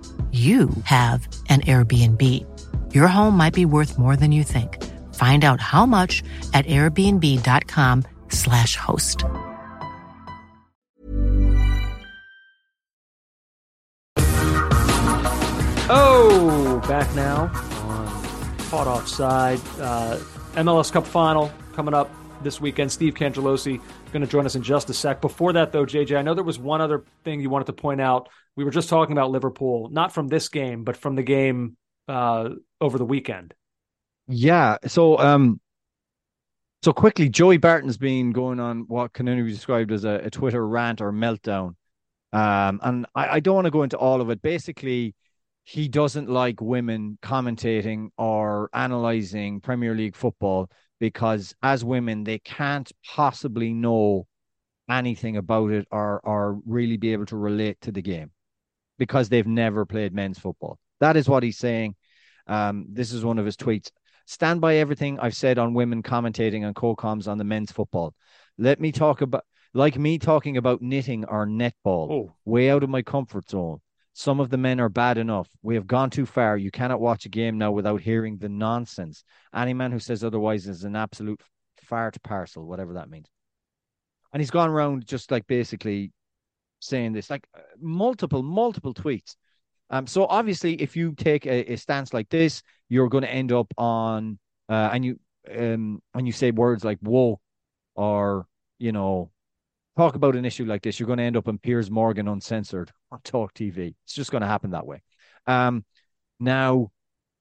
you have an Airbnb. Your home might be worth more than you think. Find out how much at airbnb.com/slash host. Oh, back now on Caught Offside. Uh, MLS Cup final coming up this weekend. Steve Cangialosi going to join us in just a sec. Before that, though, JJ, I know there was one other thing you wanted to point out. We were just talking about Liverpool, not from this game, but from the game uh, over the weekend. Yeah. So, um, so quickly, Joey Barton's been going on what can only be described as a, a Twitter rant or meltdown. Um, and I, I don't want to go into all of it. Basically, he doesn't like women commentating or analyzing Premier League football because as women they can't possibly know anything about it or or really be able to relate to the game because they've never played men's football. That is what he's saying. Um, this is one of his tweets. Stand by everything I've said on women commentating and co-coms on the men's football. Let me talk about like me talking about knitting or netball. Oh. Way out of my comfort zone. Some of the men are bad enough. We have gone too far. You cannot watch a game now without hearing the nonsense. Any man who says otherwise is an absolute fart parcel, whatever that means. And he's gone around just like basically saying this, like multiple, multiple tweets. Um, so obviously, if you take a, a stance like this, you're going to end up on, uh, and you, um, and you say words like "woke" or you know, talk about an issue like this, you're going to end up on Piers Morgan uncensored on Talk TV. It's just going to happen that way. Um, now,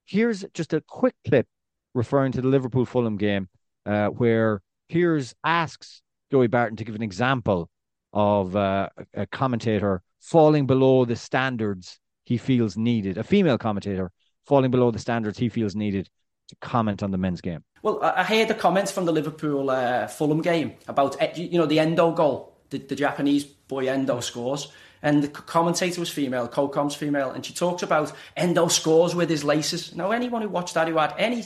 here's just a quick clip referring to the Liverpool Fulham game, uh, where Piers asks Joey Barton to give an example of uh, a commentator falling below the standards he feels needed, a female commentator falling below the standards he feels needed to comment on the men's game. Well, I heard the comments from the Liverpool uh, Fulham game about eh, you know the Endo goal, the, the Japanese boy Endo scores, and the commentator was female, co-com's female, and she talks about Endo scores with his laces. Now, anyone who watched that who had any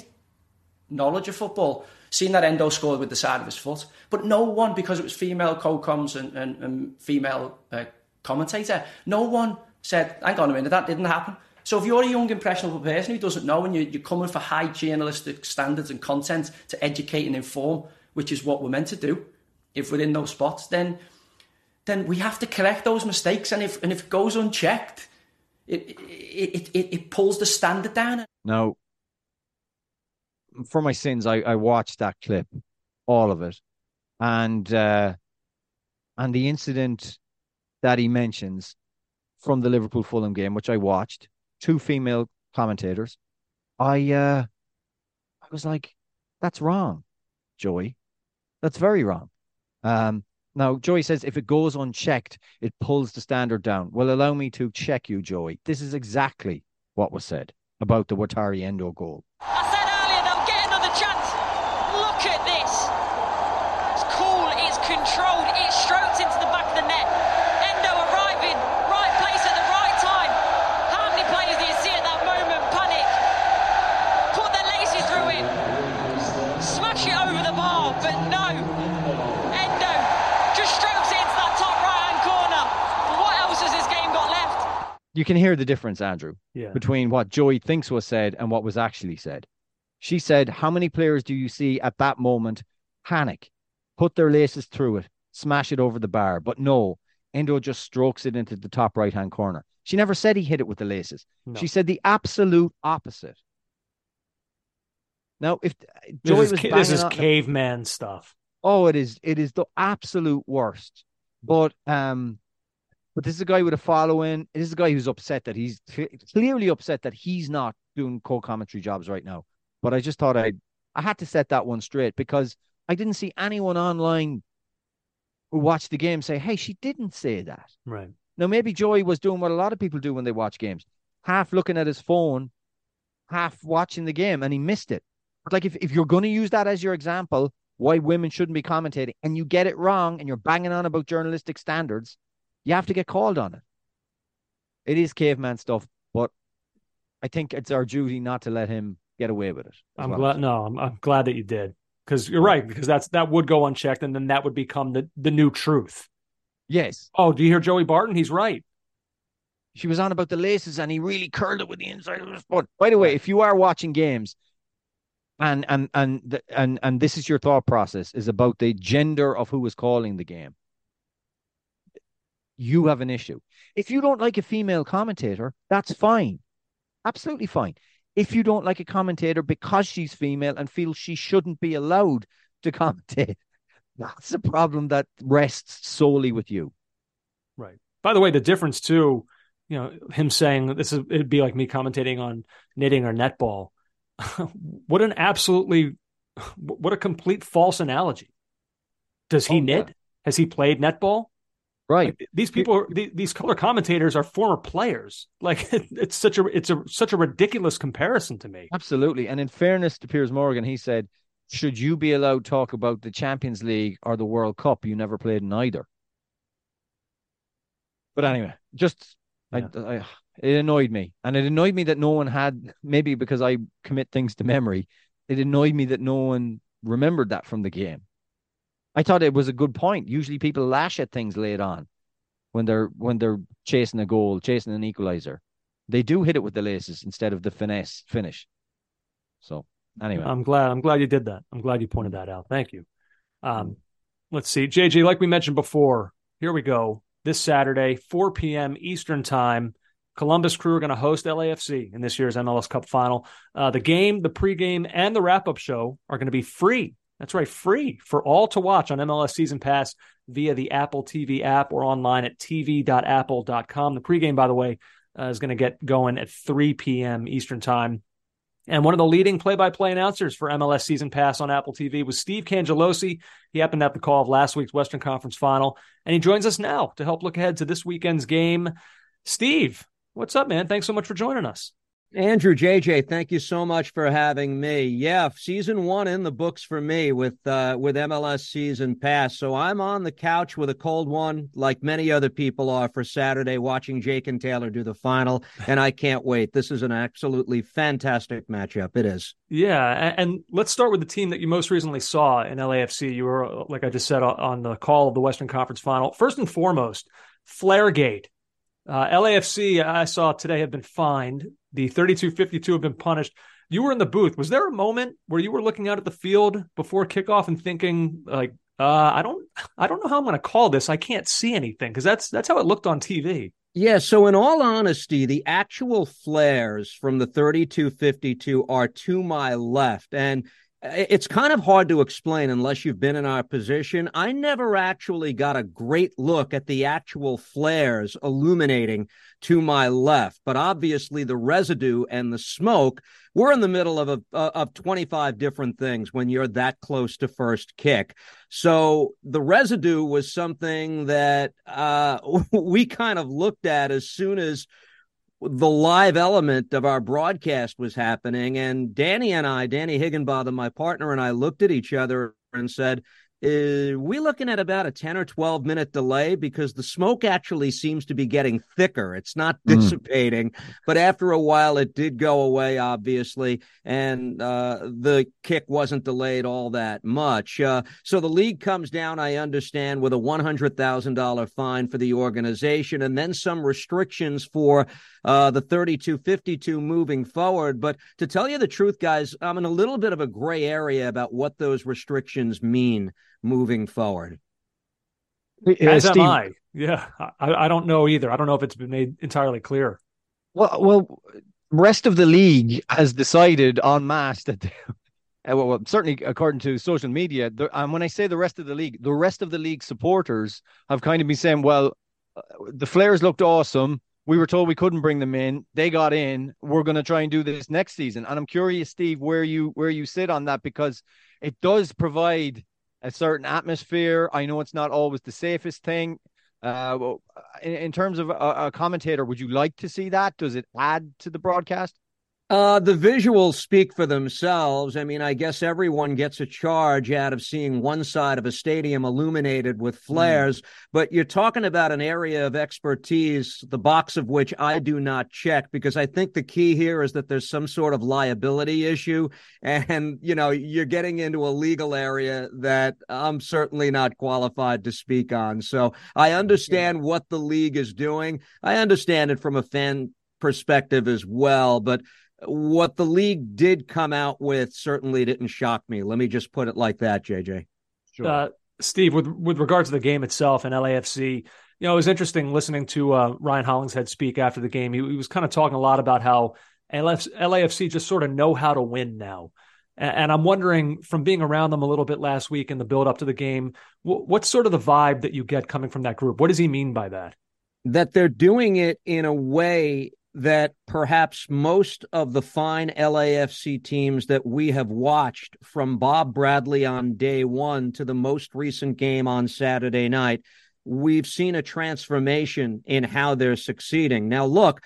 knowledge of football seen that Endo scored with the side of his foot, but no one because it was female co-coms and, and, and female uh, commentator, no one said, "Hang on a minute, that didn't happen." So if you're a young, impressionable person who doesn't know and you're, you're coming for high journalistic standards and content to educate and inform, which is what we're meant to do, if we're in those spots, then then we have to correct those mistakes. And if and if it goes unchecked, it it it, it pulls the standard down. Now, for my sins, I, I watched that clip, all of it, and uh, and the incident that he mentions from the Liverpool Fulham game, which I watched, two female commentators. I uh I was like, that's wrong, Joey. That's very wrong. Um now Joey says if it goes unchecked, it pulls the standard down. Well, allow me to check you, Joey. This is exactly what was said about the Wataru Endo goal. I said earlier they'll get another chance. Look at this. It's cool, it's controlled, it's stroked into the back of the net. Endo arriving, right place at the right time. How many players do you see at that moment panic? Put their laces through it. Smash it over the bar, but no. Endo just strokes it into that top right hand corner. What else has this game got left? You can hear the difference, Andrew, Yeah. between what Joy thinks was said and what was actually said. She said, How many players do you see at that moment panic, put their laces through it, smash it over the bar? But no, Endo just strokes it into the top right hand corner. She never said he hit it with the laces. No. She said the absolute opposite. Now, if This is, was this is caveman stuff. Oh, it is. It is the absolute worst. But um, but this is a guy with a following. This is a guy who's upset that he's clearly upset that he's not doing co-commentary jobs right now. But I just thought I I had to set that one straight because I didn't see anyone online who watched the game say, "Hey, she didn't say that." Right. Now maybe Joey was doing what a lot of people do when they watch games, half looking at his phone, half watching the game, and he missed it. But like if, if you're going to use that as your example, why women shouldn't be commentating, and you get it wrong, and you're banging on about journalistic standards, you have to get called on it. It is caveman stuff, but I think it's our duty not to let him get away with it. I'm well. glad. No, I'm, I'm glad that you did because you're right. Because that's that would go unchecked, and then that would become the the new truth. Yes. Oh, do you hear Joey Barton? He's right. She was on about the laces, and he really curled it with the inside of his foot. By the way, if you are watching games, and and and the, and and this is your thought process is about the gender of who is calling the game, you have an issue. If you don't like a female commentator, that's fine, absolutely fine. If you don't like a commentator because she's female and feel she shouldn't be allowed to commentate, that's a problem that rests solely with you. Right. By the way, the difference too, you know, him saying this is it'd be like me commentating on knitting or netball. what an absolutely what a complete false analogy. Does he Oh, knit? yeah. Has he played netball? Right. Like, these people are these color commentators are former players. Like it's such a it's a such a ridiculous comparison to me. Absolutely. And in fairness to Piers Morgan, he said, should you be allowed to talk about the Champions League or the World Cup? You never played in either. But anyway, just I, I, it annoyed me. And it annoyed me that no one had, maybe because I commit things to memory, it annoyed me that no one remembered that from the game. I thought it was a good point. Usually people lash at things late on when they're when they're chasing a goal, chasing an equalizer. They do hit it with the laces instead of the finesse finish. So anyway, I'm glad I'm glad you did that. I'm glad you pointed that out. Thank you. Um, let's see, JJ. Like we mentioned before, here we go. This Saturday, 4 p.m. Eastern time, Columbus Crew are going to host LAFC in this year's MLS Cup Final. Uh, the game, the pregame, and the wrap-up show are going to be free. That's right, free for all to watch on MLS Season Pass via the Apple TV app or online at tv.apple.com. The pregame, by the way, uh, is going to get going at 3 p.m. Eastern time. And one of the leading play-by-play announcers for MLS Season Pass on Apple TV was Steve Cangialosi. He happened have the call of last week's Western Conference Final, and he joins us now to help look ahead to this weekend's game. Steve, what's up, man? Thanks so much for joining us. Andrew JJ, thank you so much for having me. Yeah, season one in the books for me with uh, with MLS season pass. So I'm on the couch with a cold one, like many other people are for Saturday, watching Jake and Taylor do the final, and I can't wait. This is an absolutely fantastic matchup. It is. Yeah, and let's start with the team that you most recently saw in LAFC. You were, like I just said, on- the call of the Western Conference Final. First and foremost, Flaregate. Uh, LAFC, I saw today, have been fined. The 32-52 have been punished. You were in the booth. Was there a moment where you were looking out at the field before kickoff and thinking, like, uh, I don't, I don't know how I'm going to call this. I can't see anything because that's that's how it looked on TV. Yeah, so in all honesty, the actual flares from the 3252 are to my left. And it's kind of hard to explain unless you've been in our position. I never actually got a great look at the actual flares illuminating to my left, but obviously the residue and the smoke we're in the middle of a of 25 different things when you're that close to first kick. So the residue was something that uh, we kind of looked at as soon as the live element of our broadcast was happening. And Danny and I, Danny Higginbotham, my partner, and I looked at each other and said, is we looking at about a 10 or 12 minute delay because the smoke actually seems to be getting thicker. It's not dissipating mm. but after a while it did go away obviously and uh, the kick wasn't delayed all that much. Uh, so the league comes down i understand with a $100000 fine for the organization and then some restrictions for uh, the 3252 moving forward. But to tell you the truth guys i'm in a little bit of a gray area about what those restrictions mean moving forward. As Steve, am I. Yeah, I, I don't know either. I don't know if it's been made entirely clear. Well, well, rest of the league has decided en masse that. Uh, well, certainly according to social media, the, and when I say the rest of the league, the rest of the league supporters have kind of been saying, "Well, uh, the Flares looked awesome. We were told we couldn't bring them in. They got in. We're going to try and do this next season." And I'm curious, Steve, where you where you sit on that because it does provide a certain atmosphere. I know it's not always the safest thing. Uh, in, in terms of a, a commentator, would you like to see that? Does it add to the broadcast? Uh, the visuals speak for themselves. I mean, I guess everyone gets a charge out of seeing one side of a stadium illuminated with hmm. flares, mm. but you're talking about an area of expertise, the box of which I do not check because I think the key here is that there's some sort of liability issue. And, you know, you're getting into a legal area that I'm certainly not qualified to speak on. So I understand what the league is doing. I understand it from a fan perspective as well, but what the league did come out with certainly didn't shock me. Let me just put it like that, JJ. Sure. Uh, Steve, with with regard to the game itself and LAFC, you know, it was interesting listening to uh, Ryan Hollingshead speak after the game. He, he, was kind of talking a lot about how LAFC just sort of know how to win now. And, and, I'm wondering, from being around them a little bit last week in the build up to the game, what's sort of the vibe that you get coming from that group? What does he mean by that? That they're doing it in a way that perhaps most of the fine LAFC teams that we have watched from Bob Bradley on day one to the most recent game on Saturday night, we've seen a transformation in how they're succeeding. Now, look,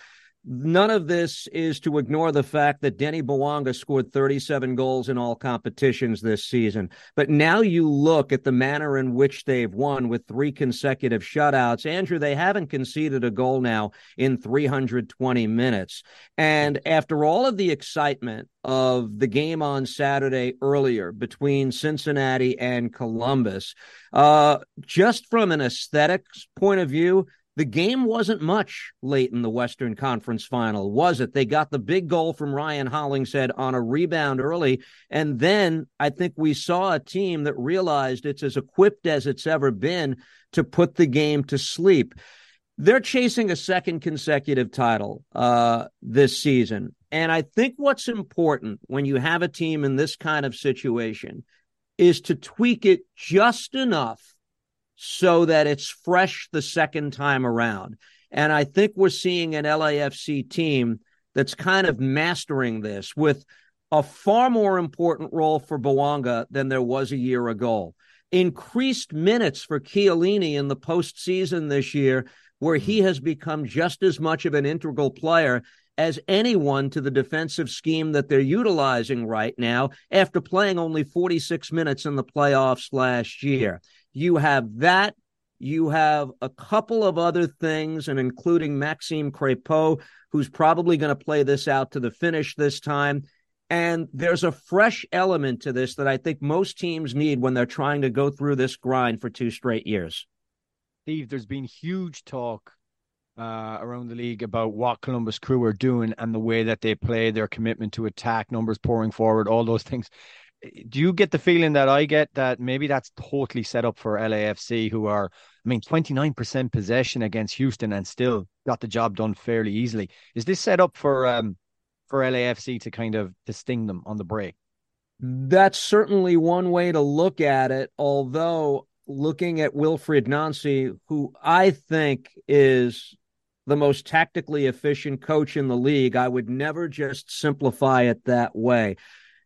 None of this is to ignore the fact that Denis Bouanga scored 37 goals in all competitions this season. But now you look at the manner in which they've won with three consecutive shutouts. Andrew, they haven't conceded a goal now in 320 minutes. And after all of the excitement of the game on Saturday earlier between Cincinnati and Columbus, uh, just from an aesthetics point of view, the game wasn't much late in the Western Conference final, was it? They got the big goal from Ryan Hollingshead on a rebound early. And then I think we saw a team that realized it's as equipped as it's ever been to put the game to sleep. They're chasing a second consecutive title uh, this season. And I think what's important when you have a team in this kind of situation is to tweak it just enough so that it's fresh the second time around. And I think we're seeing an LAFC team that's kind of mastering this with a far more important role for Bouanga than there was a year ago. Increased minutes for Chiellini in the postseason this year, where he mm. has become just as much of an integral player as anyone to the defensive scheme that they're utilizing right now after playing only 46 minutes in the playoffs last year. You have that. You have a couple of other things, and including Maxime Crepeau, who's probably going to play this out to the finish this time. And there's a fresh element to this that I think most teams need when they're trying to go through this grind for two straight years. Steve, there's been huge talk uh, around the league about what Columbus Crew are doing and the way that they play, their commitment to attack, numbers pouring forward, all those things do you get the feeling that I get that maybe that's totally set up for LAFC, who are, I mean, 29% possession against Houston and still got the job done fairly easily. Is this set up for um for LAFC to kind of to sting them on the break? That's certainly one way to look at it. Although looking at Wilfried Nancy, who I think is the most tactically efficient coach in the league, I would never just simplify it that way.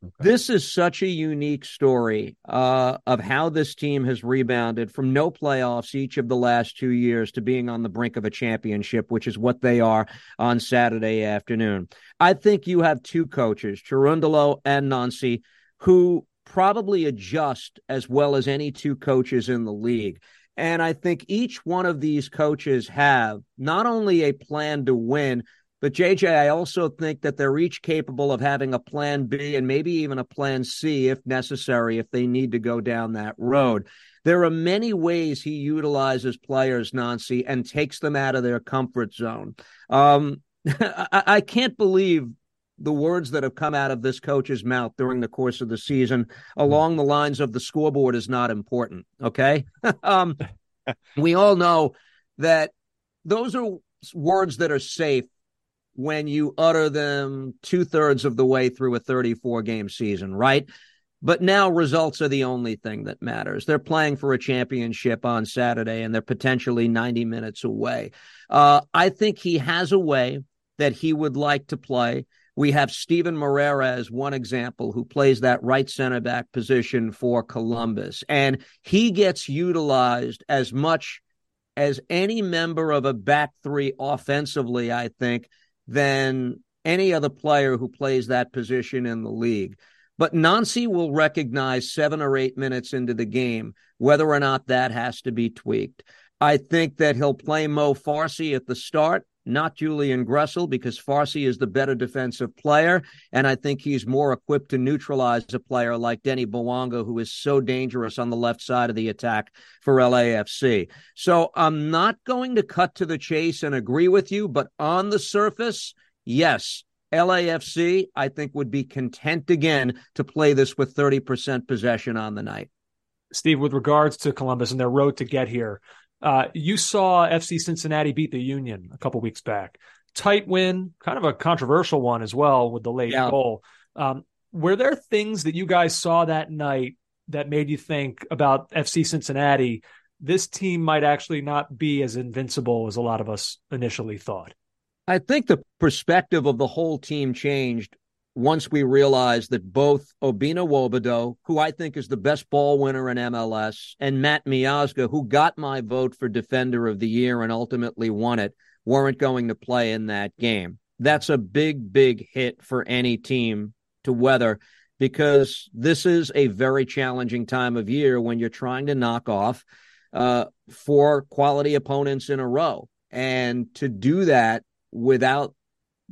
Okay. This is such a unique story uh, of how this team has rebounded from no playoffs each of the last two years to being on the brink of a championship, which is what they are on Saturday afternoon. I think you have two coaches, Cherundolo and Nancy, who probably adjust as well as any two coaches in the league. And I think each one of these coaches have not only a plan to win, but JJ, I also think that they're each capable of having a plan B and maybe even a plan C if necessary, if they need to go down that road. There are many ways he utilizes players, Nancy, and takes them out of their comfort zone. Um, I, I can't believe the words that have come out of this coach's mouth during the course of the season along the lines of the scoreboard is not important. Okay. um, we all know that those are words that are safe when you utter them two thirds of the way through a 34 game season, right? But now results are the only thing that matters. They're playing for a championship on Saturday and they're potentially 90 minutes away. Uh, I think he has a way that he would like to play. We have Steven Moreira as one example who plays that right center back position for Columbus. And he gets utilized as much as any member of a back three offensively, I think, than any other player who plays that position in the league. But Nancy will recognize seven or eight minutes into the game whether or not that has to be tweaked. I think that he'll play Mo Farsi at the start, not Julian Gressel, because Farsi is the better defensive player. And I think he's more equipped to neutralize a player like Denis Bouanga, who is so dangerous on the left side of the attack for LAFC. So I'm not going to cut to the chase and agree with you, but on the surface, yes, LAFC, I think, would be content again to play this with 30% possession on the night. Steve, with regards to Columbus and their road to get here, uh, you saw FC Cincinnati beat the Union a couple weeks back. Tight win, kind of a controversial one as well with the late yeah. goal. Um, were there things that you guys saw that night that made you think about FC Cincinnati? This team might actually not be as invincible as a lot of us initially thought. I think the perspective of the whole team changed once we realized that both Obinna Nwobodo, who I think is the best ball winner in MLS, and Matt Miazga, who got my vote for Defender of the Year and ultimately won it, weren't going to play in that game. That's a big, big hit for any team to weather because this is a very challenging time of year when you're trying to knock off uh, four quality opponents in a row. And to do that without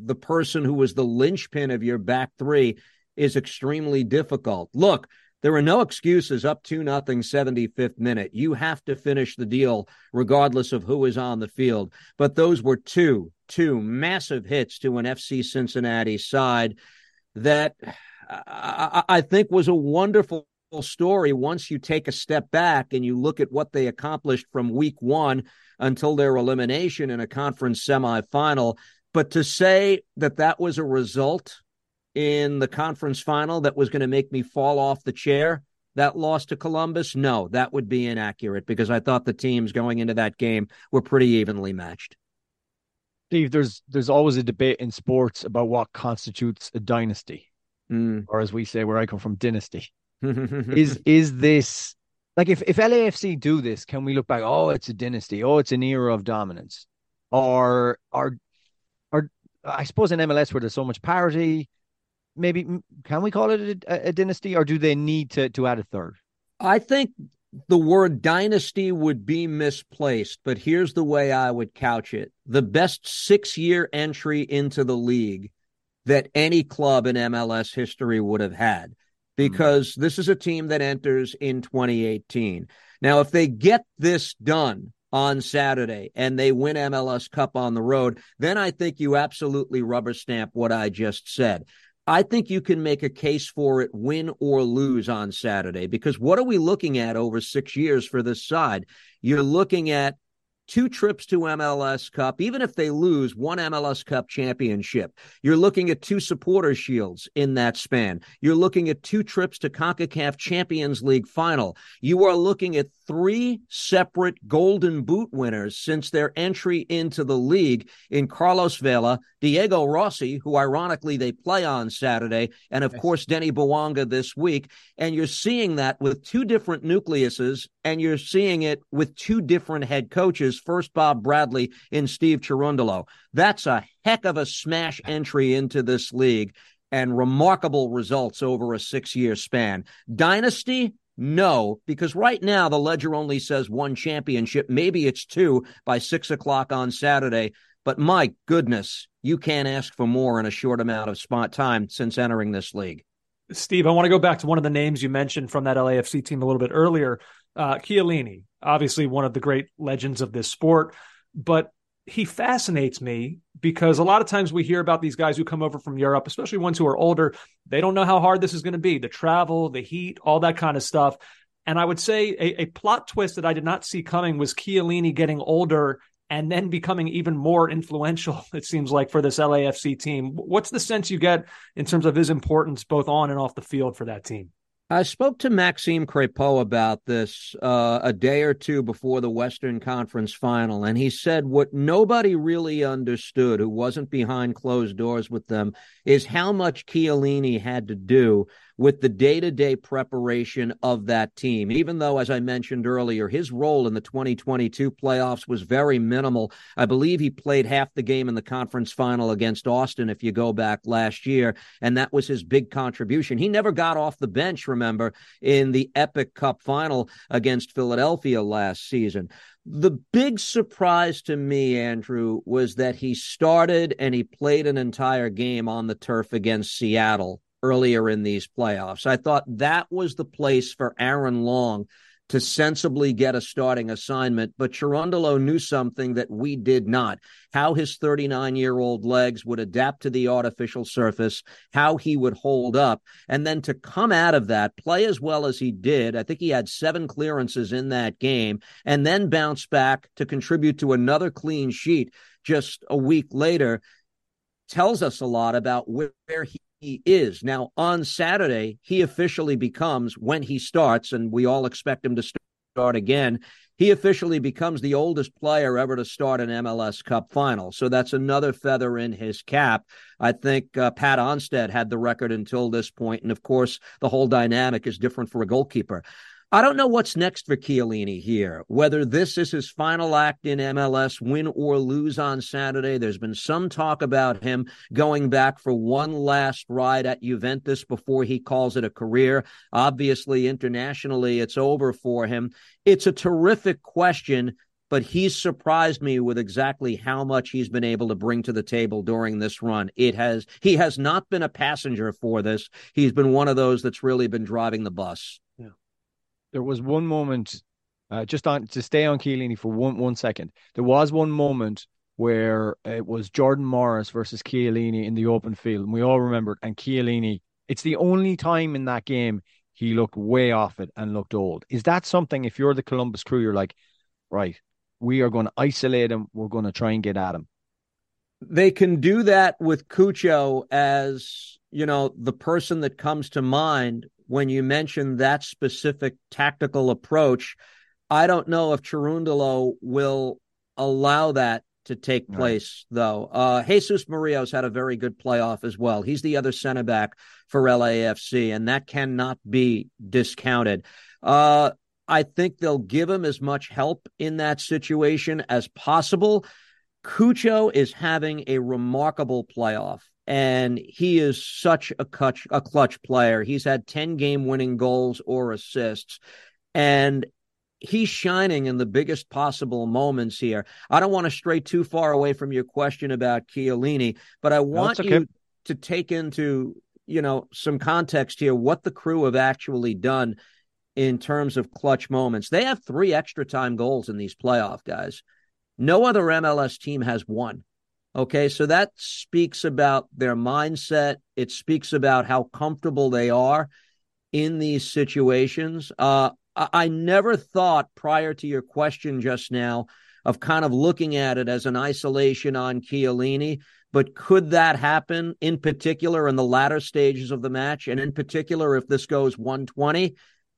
the person who was the linchpin of your back three is extremely difficult. Look, there are no excuses up to nothing 75th minute. You have to finish the deal regardless of who is on the field. But those were two, two massive hits to an FC Cincinnati side that I, I think was a wonderful story once you take a step back and you look at what they accomplished from week one until their elimination in a conference semifinal. But to say that that was a result in the conference final that was going to make me fall off the chair, that loss to Columbus, no, that would be inaccurate because I thought the teams going into that game were pretty evenly matched. Steve, there's there's always a debate in sports about what constitutes a dynasty, mm. or as we say where I come from, dynasty. is is this like if if LAFC do this, can we look back? Oh, it's a dynasty. Oh, it's an era of dominance, or or I suppose in MLS where there's so much parity, maybe can we call it a, a dynasty, or do they need to to add a third? I think the word dynasty would be misplaced, but here's the way I would couch it: the best six year entry into the league that any club in MLS history would have had hmm. because this is a team that enters in 2018. Now, if they get this done on Saturday and they win MLS Cup on the road, then I think you absolutely rubber stamp what I just said. I think you can make a case for it, win or lose on Saturday, because what are we looking at over six years for this side? You're looking at two trips to MLS Cup, even if they lose one MLS Cup championship. You're looking at two supporter shields in that span. You're looking at two trips to CONCACAF Champions League final. You are looking at three separate Golden Boot winners since their entry into the league in Carlos Vela, Diego Rossi, who ironically they play on Saturday, and of course Denis Bouanga this week. And you're seeing that with two different nucleuses, and you're seeing it with two different head coaches. First Bob Bradley in Steve Cherundolo. That's a heck of a smash entry into this league. and remarkable results over a six year span. Dynasty, no, because right now the ledger only says one championship. Maybe it's two by six o'clock on Saturday. But my goodness, you can't ask for more in a short amount of spot time since entering this league. Steve, I want to go back to one of the names you mentioned from that LAFC team a little bit earlier. Uh, Chiellini, obviously one of the great legends of this sport, but he fascinates me because a lot of times we hear about these guys who come over from Europe, especially ones who are older. They don't know how hard this is going to be the travel, the heat, all that kind of stuff. And I would say a, a plot twist that I did not see coming was Chiellini getting older and then becoming even more influential, it seems like, for this LAFC team. What's the sense you get in terms of his importance both on and off the field for that team? I spoke to Maxime Crepeau about this uh, a day or two before the Western Conference final, and he said what nobody really understood, who wasn't behind closed doors with them, is how much Chiellini had to do with the day to day preparation of that team. Even though, as I mentioned earlier, his role in the 2022 playoffs was very minimal. I believe he played half the game in the conference final against Austin, if you go back last year, and that was his big contribution. He never got off the bench, remember, in the Epic Cup final against Philadelphia last season. The big surprise to me, Andrew, was that he started and he played an entire game on the turf against Seattle earlier in these playoffs. I thought that was the place for Aaron Long to sensibly get a starting assignment, but Cherundolo knew something that we did not. How his 39 year old legs would adapt to the artificial surface, how he would hold up, and then to come out of that, play as well as he did. I think he had seven clearances in that game, and then bounce back to contribute to another clean sheet just a week later tells us a lot about where he he is. Now, on Saturday, he officially becomes, when he starts, and we all expect him to start again, he officially becomes the oldest player ever to start an MLS Cup final. So that's another feather in his cap. I think uh, Pat Onstad had the record until this point, And of course, the whole dynamic is different for a goalkeeper. I don't know what's next for Chiellini here. Whether this is his final act in MLS, win or lose on Saturday. There's been some talk about him going back for one last ride at Juventus before he calls it a career. Obviously, internationally, it's over for him. It's a terrific question but he's surprised me with exactly how much he's been able to bring to the table during this run. It has he has not been a passenger for this. He's been one of those that's really been driving the bus there was one moment, uh, just on to stay on Chiellini for one one second. There was one moment where it was Jordan Morris versus Chiellini in the open field, and we all remember. And Chiellini, it's the only time in that game he looked way off it and looked old. Is that something? If you're the Columbus Crew, you're like, right, we are going to isolate him. We're going to try and get at him. They can do that with Cucho as you know the person that comes to mind when you mention that specific tactical approach. I don't know if Cherundolo will allow that to take place, right. though. Uh, Jesus Murillo's had a very good playoff as well. He's the other center back for LAFC, and that cannot be discounted. Uh, I think they'll give him as much help in that situation as possible. Cucho is having a remarkable playoff and he is such a clutch a clutch player. He's had 10 game winning goals or assists and he's shining in the biggest possible moments here. I don't want to stray too far away from your question about Chiellini, but I want no, okay. you to take into, you know, some context here what the crew have actually done in terms of clutch moments. They have 3 extra time goals in these playoff guys. No other MLS team has one. Okay, so that speaks about their mindset. It speaks about how comfortable they are in these situations. Uh, I never thought prior to your question just now of kind of looking at it as an isolation on Chiellini, but could that happen in particular in the latter stages of the match? And in particular, if this goes 120? Mm-hmm.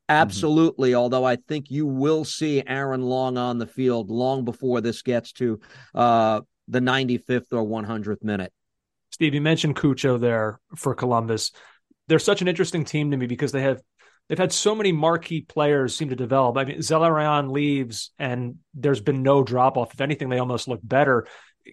Absolutely. Mm-hmm. Although I think you will see Aaron Long on the field long before this gets to uh, the 95th or 100th minute. Steve, you mentioned Cucho there for Columbus. They're such an interesting team to me because they have they've had so many marquee players seem to develop. I mean, Zelarayan leaves and there's been no drop off. If anything, they almost look better.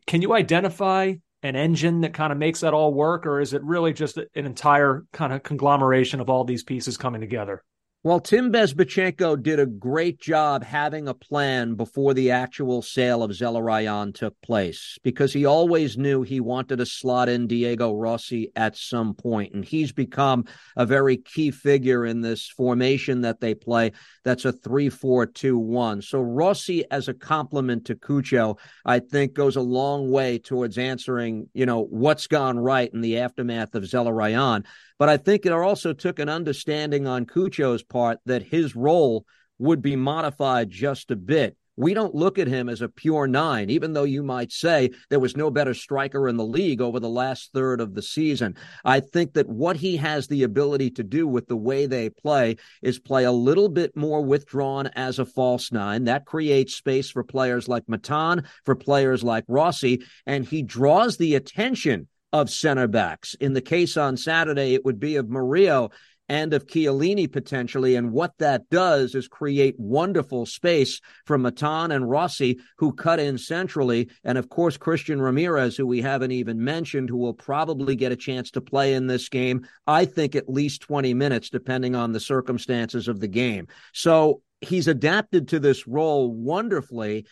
Can you identify an engine that kind of makes that all work, or is it really just an entire kind of conglomeration of all these pieces coming together? Well, Tim Bezbatchenko did a great job having a plan before the actual sale of Zelarayán took place because he always knew he wanted to slot in Diego Rossi at some point, and he's become a very key figure in this formation that they play. That's a three-four-two-one. So Rossi as a complement to Cucho, I think, goes a long way towards answering, you know, what's gone right in the aftermath of Zelarayán. But I think it also took an understanding on Cucho's part that his role would be modified just a bit. We don't look at him as a pure nine, even though you might say there was no better striker in the league over the last third of the season. I think that what he has the ability to do with the way they play is play a little bit more withdrawn as a false nine. That creates space for players like Matan, for players like Rossi, and he draws the attention of center backs. In the case on Saturday, it would be of Murillo and of Chiellini potentially. And what that does is create wonderful space for Matan and Rossi, who cut in centrally. And of course, Christian Ramirez, who we haven't even mentioned, who will probably get a chance to play in this game. I think at least 20 minutes, depending on the circumstances of the game. So he's adapted to this role wonderfully.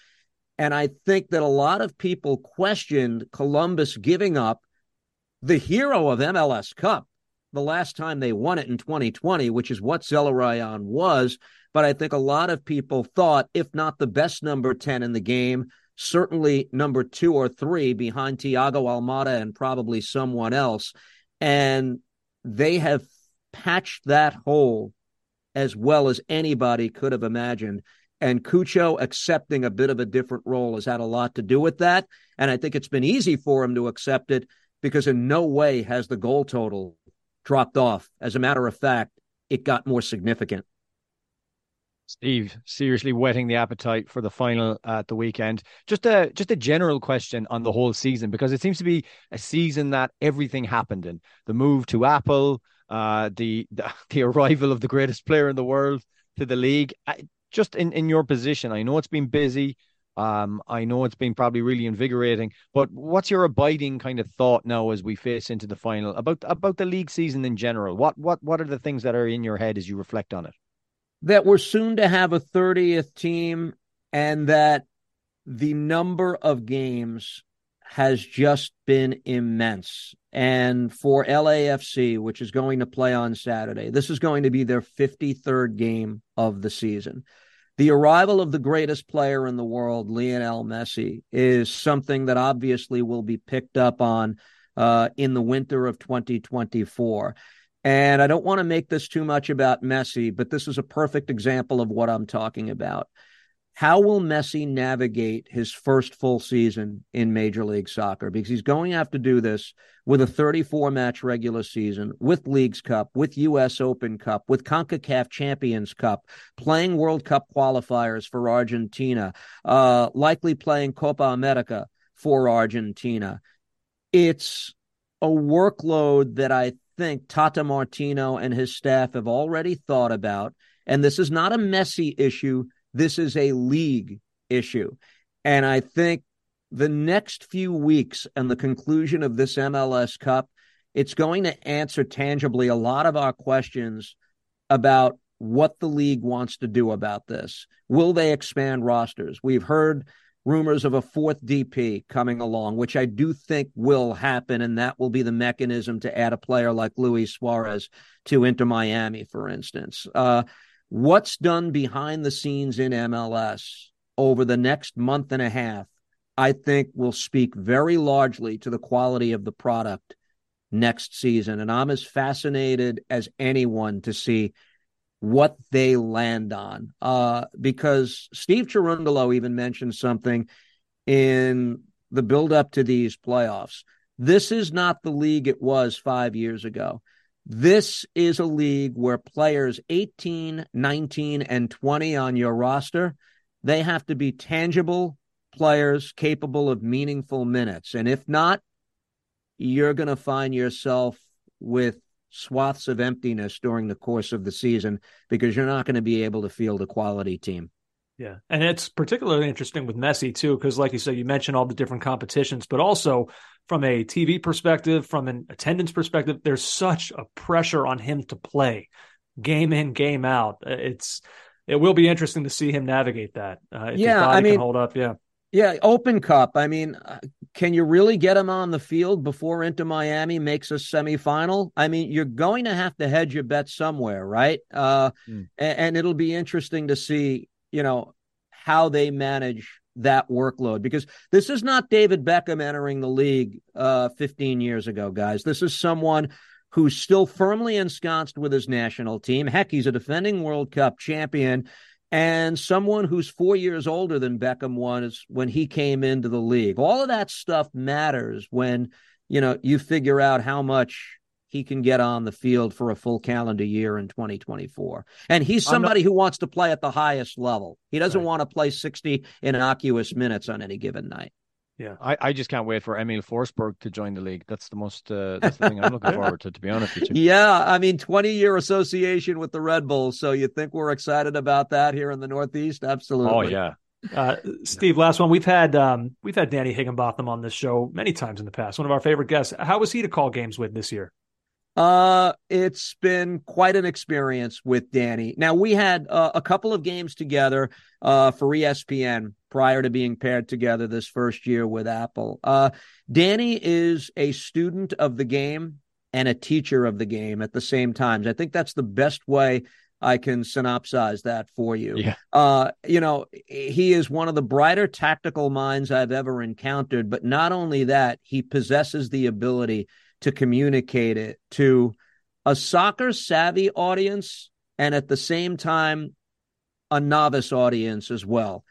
And I think that a lot of people questioned Columbus giving up the hero of MLS Cup the last time they won it in 2020, which is what Zelarayán was. But I think a lot of people thought, if not the best number 10 in the game, certainly number two or three behind Thiago Almada and probably someone else. And they have patched that hole as well as anybody could have imagined. And Cucho accepting a bit of a different role has had a lot to do with that. And I think it's been easy for him to accept it because in no way has the goal total dropped off. As a matter of fact, it got more significant. Steve, seriously whetting the appetite for the final at the weekend. Just a just a general question on the whole season because it seems to be a season that everything happened in. The move to Apple, uh, the, the the arrival of the greatest player in the world to the league. I, just in in your position, I know it's been busy. Um, I know it's been probably really invigorating, but what's your abiding kind of thought now as we face into the final about about the league season in general? What what what are the things that are in your head as you reflect on it? That we're soon to have a 30th team and that the number of games has just been immense. And for LAFC, which is going to play on Saturday, this is going to be their 53rd game of the season the arrival of the greatest player in the world, Lionel Messi, is something that obviously will be picked up on uh, in the winter of 2024. And I don't want to make this too much about Messi, but this is a perfect example of what I'm talking about. How will Messi navigate his first full season in Major League Soccer? Because he's going to have to do this with a 34 match regular season, with Leagues Cup, with U.S. Open Cup, with CONCACAF Champions Cup, playing World Cup qualifiers for Argentina, uh, likely playing Copa America for Argentina. It's a workload that I think Tata Martino and his staff have already thought about. And this is not a Messi issue this is a league issue. And I think the next few weeks and the conclusion of this MLS Cup, it's going to answer tangibly a lot of our questions about what the league wants to do about this. Will they expand rosters? We've heard rumors of a fourth DP coming along, which I do think will happen, and that will be the mechanism to add a player like Luis Suarez to Inter Miami, for instance. Uh, what's done behind the scenes in MLS over the next month and a half, I think will speak very largely to the quality of the product next season. And I'm as fascinated as anyone to see what they land on. Uh, because Steve Cherundolo even mentioned something in the build up to these playoffs. This is not the league it was five years ago. This is a league where players 18, 19, and 20 on your roster, they have to be tangible players capable of meaningful minutes. And if not, you're going to find yourself with swaths of emptiness during the course of the season because you're not going to be able to field a quality team. Yeah. And it's particularly interesting with Messi, too, because, like you said, you mentioned all the different competitions, but also from a TV perspective, from an attendance perspective, there's such a pressure on him to play game in, game out. It's, it will be interesting to see him navigate that. Uh, yeah. I mean, hold up. Yeah. Yeah, Open Cup. I mean, uh, can you really get him on the field before Inter Miami makes a semifinal? I mean, you're going to have to hedge your bet somewhere, right? Uh, mm. and, and, it'll be interesting to see, you know, how they manage that workload because this is not David Beckham entering the league uh, 15 years ago, guys. This is someone who's still firmly ensconced with his national team. Heck, he's a defending World Cup champion and someone who's four years older than Beckham was when he came into the league. All of that stuff matters when you know you figure out how much he can get on the field for a full calendar year in 2024. And he's somebody not... who wants to play at the highest level. He doesn't right. want to play 60 innocuous minutes on any given night. Yeah, I, I just can't wait for Emil Forsberg to join the league. That's the most uh, that's the thing I'm looking forward to. To be honest with you. Yeah, I mean, 20 year association with the Red Bulls. So you think we're excited about that here in the Northeast? Absolutely. Oh yeah. Uh, Steve, last one. We've had um, we've had Danny Higginbotham on this show many times in the past. One of our favorite guests. How was he to call games with this year? Uh, it's been quite an experience with Danny. Now we had uh, a couple of games together uh, for ESPN prior to being paired together this first year with Apple. Uh, Danny is a student of the game and a teacher of the game at the same time. I think that's the best way I can synopsize that for you. Yeah. Uh, you know, he is one of the brighter tactical minds I've ever encountered, but not only that, he possesses the ability to communicate it to a soccer savvy audience and at the same time a novice audience as well.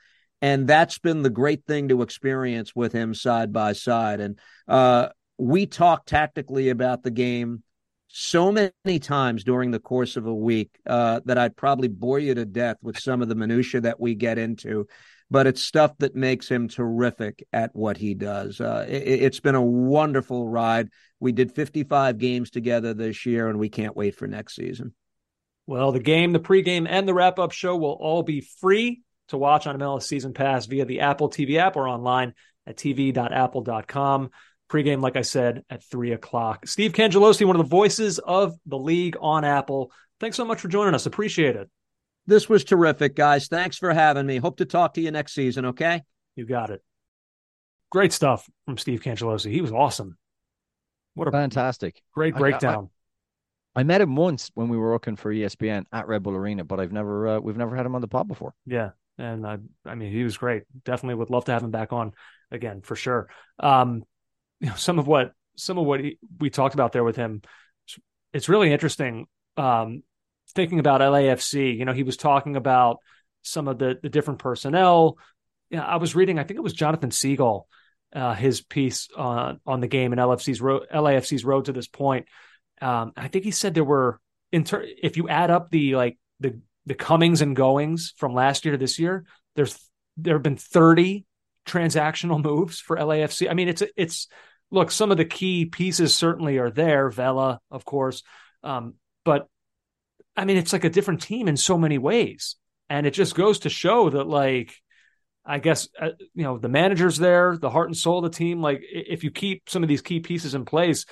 And that's been the great thing to experience with him side by side. And uh, we talk tactically about the game so many times during the course of a week uh, that I'd probably bore you to death with some of the minutia that we get into but it's stuff that makes him terrific at what he does. Uh, it, has been a wonderful ride. We did 55 games together this year, and we can't wait for next season. Well, the game, the pregame, and the wrap up show will all be free to watch on MLS Season Pass via the Apple TV app or online at tv.apple.com. Pregame, like I said, at three o'clock. Steve Cangialosi, one of the voices of the league on Apple. Thanks so much for joining us. Appreciate it. This was terrific, guys. Thanks for having me. Hope to talk to you next season, okay? You got it. Great stuff from Steve Cangialosi. He was awesome. What a fantastic. Great breakdown. I, I, I, met him once when we were working for ESPN at Red Bull Arena, but I've never uh, we've never had him on the pod before. Yeah. And I I mean he was great. Definitely would love to have him back on again for sure. Um you know, some of what some of what he, we talked about there with him it's really interesting um thinking about LAFC, you know, he was talking about some of the the different personnel. I was reading. I think it was Jonathan Siegel, uh, his piece on on the game and LFC's LAFC's road to this point. Um, I think he said there were, inter- if you add up the like the the comings and goings from last year to this year, there's there have been 30 transactional moves for LAFC. I mean, it's it's look, some of the key pieces certainly are there. Vela, of course, um, but I mean, it's like a different team in so many ways. And it just goes to show that, like, I guess, uh, you know, the manager's there, the heart and soul of the team. Like, if you keep some of these key pieces in place,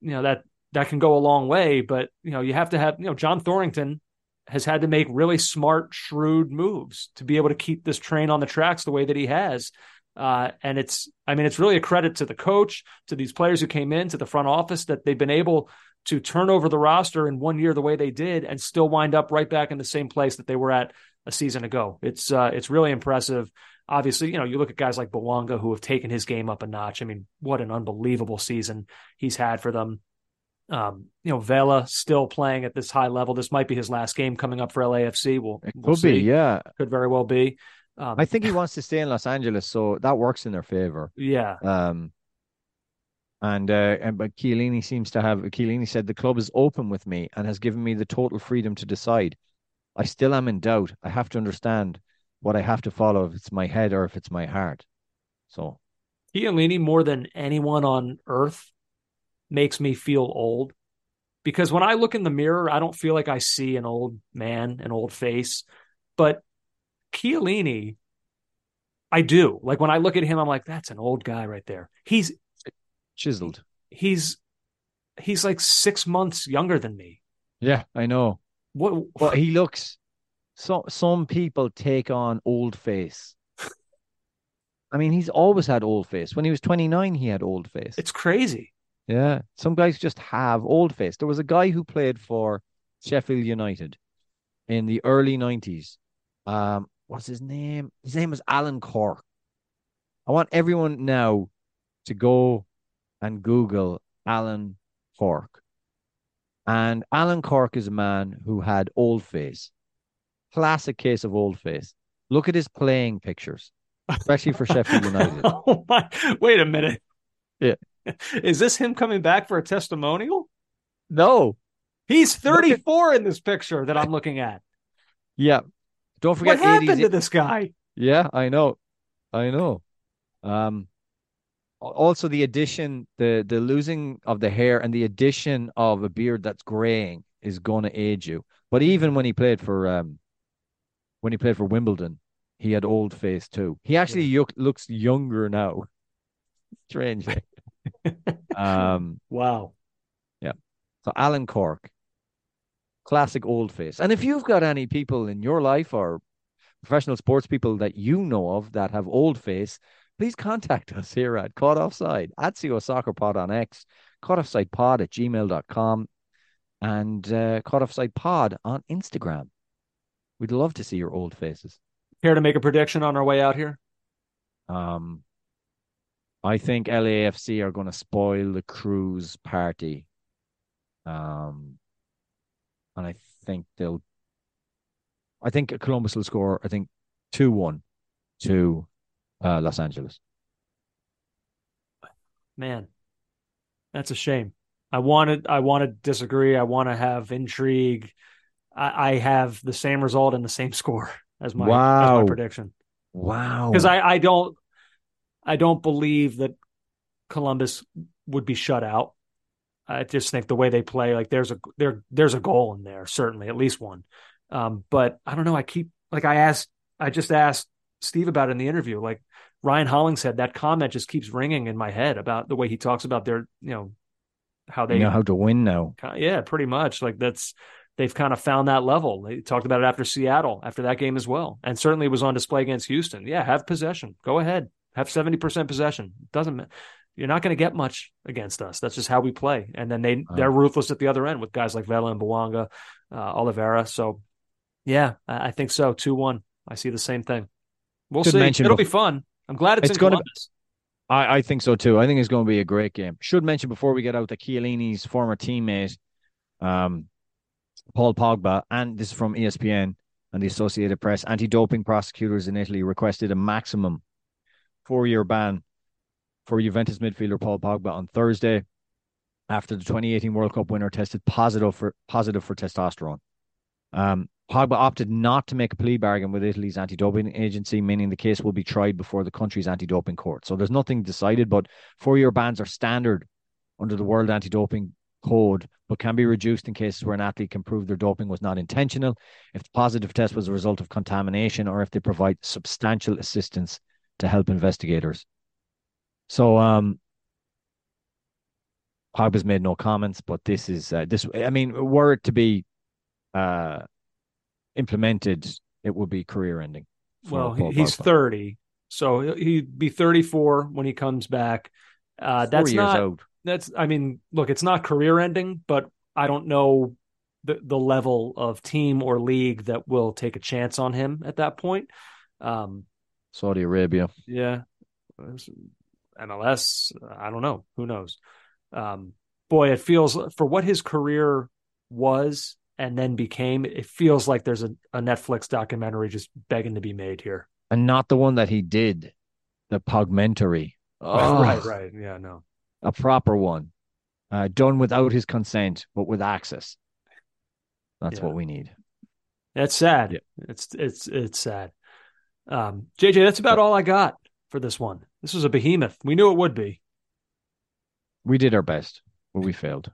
you know, that that can go a long way. But, you know, you have to have, you know, John Thorrington has had to make really smart, shrewd moves to be able to keep this train on the tracks the way that he has. Uh, and it's, I mean, it's really a credit to the coach, to these players who came in, to the front office that they've been able to turn over the roster in one year the way they did and still wind up right back in the same place that they were at a season ago. It's uh, it's really impressive. Obviously, you know, you look at guys like Bouanga who have taken his game up a notch. I mean, what an unbelievable season he's had for them. Um, you know, Vela still playing at this high level. This might be his last game coming up for LAFC. We'll, it we'll could see. be, yeah, could very well be. Um, I think he wants to stay in Los Angeles, so that works in their favor. Yeah. Um, and uh, and but Chiellini seems to have Chiellini said the club is open with me and has given me the total freedom to decide. I still am in doubt. I have to understand what I have to follow if it's my head or if it's my heart. So Chiellini more than anyone on earth makes me feel old because when I look in the mirror, I don't feel like I see an old man, an old face, but Chiellini, I do. Like when I look at him, I'm like, that's an old guy right there. He's chiseled. He's he's like six months younger than me. Yeah, I know. What? But he looks. So some people take on old face. I mean, he's always had old face. When he was 29, he had old face. It's crazy. Yeah, some guys just have old face. There was a guy who played for Sheffield United in the early 90s. Um, what's his name? His name was Alan Cork. I want everyone now to go and Google Alan Cork. And Alan Cork is a man who had old face. Classic case of old face. Look at his playing pictures, especially for Sheffield United. oh my! Wait a minute. Yeah. Is this him coming back for a testimonial? No. He's 34 in this picture that I'm looking at. Yeah. Don't forget what happened 80s. to this guy? Yeah, I know. I know. Um also the addition the the losing of the hair and the addition of a beard that's graying is going to age you. But even when he played for um when he played for Wimbledon, he had old face too. He actually yo- looks younger now. Strangely. um Wow. yeah. So Alan Cork. Classic old face. And if you've got any people in your life or professional sports people that you know of that have old face, please contact us here at Caught Offside at CO Soccer Pod on X, Caught Offside Pod at gmail.com, and uh, Caught Offside Pod on Instagram. We'd love to see your old faces. Care to make a prediction on our way out here? Um, I think LAFC are going to spoil the cruise party. Um, and I think they'll. I think Columbus will score. I think two one to uh, Los Angeles. Man, that's a shame. I wanted I want to disagree. I want to have intrigue. I, I have the same result and the same score as my, as my prediction. Wow. Because I, I don't I don't believe that Columbus would be shut out. I just think the way they play, like there's a there there's a goal in there, certainly, at least one. Um, but I don't know. I keep like I asked I just asked Steve about it in the interview. Like Ryan Hollingshead, that comment just keeps ringing in my head about the way he talks about their, you know, how they They know how to win now. Yeah, pretty much. Like that's they've kind of found that level. They talked about it after Seattle, after that game as well, and certainly it was on display against Houston. Yeah, have possession. Go ahead, have seventy percent possession. Doesn't you're not going to get much against us. That's just how we play. And then they they're ruthless at the other end with guys like Vela and Bouanga, uh, Oliveira. So yeah, I, I think so. Two one. I see the same thing. We'll see. It'll be fun. I'm glad it's, It's gonna- Columbus. I, I think so too. I think it's going to be a great game. Should mention before we get out that Chiellini's former teammate, um, Paul Pogba, and this is from ESPN and the Associated Press, anti-doping prosecutors in Italy requested a maximum four-year ban for Juventus midfielder Paul Pogba on Thursday after the 2018 World Cup winner tested positive for positive for testosterone. Um, Pogba opted not to make a plea bargain with Italy's anti-doping agency, meaning the case will be tried before the country's anti-doping court. So there's nothing decided, but four-year bans are standard under the World Anti-Doping Code, but can be reduced in cases where an athlete can prove their doping was not intentional, if the positive test was a result of contamination, or if they provide substantial assistance to help investigators. So, um, Pogba's made no comments, but this is uh, this. I mean, were it to be uh, implemented, it would be career ending. Well, he- he's 30, so he'd be 34 when he comes back. Uh, that's years not. out. That's. I mean, look, it's not career ending, but I don't know the the level of team or league that will take a chance on him at that point. Um, Saudi Arabia. yeah, MLS. I don't know. Who knows? Um, boy, it feels for what his career was and then became. It feels like there's a, a Netflix documentary just begging to be made here. and not the one that he did, the Pogmentary. Oh, Right, right. Yeah, no. A proper one, uh, done without his consent, but with access. That's Yeah. what we need. That's sad. It's it's it's sad. Um, JJ, that's about all I got for this one. This was a behemoth. We knew it would be. We did our best, but we failed.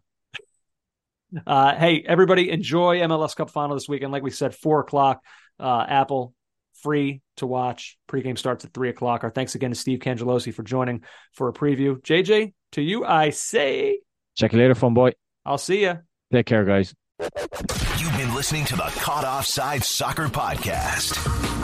Uh, hey, everybody, enjoy MLS Cup final this weekend. Like we said, four o'clock, uh, Apple, free to watch. Pregame starts at three o'clock. Our thanks again to Steve Cangialosi for joining for a preview. JJ, to you, I say. Check you later, fun boy. I'll see you. Take care, guys. You've been listening to the Caught Offside Soccer Podcast.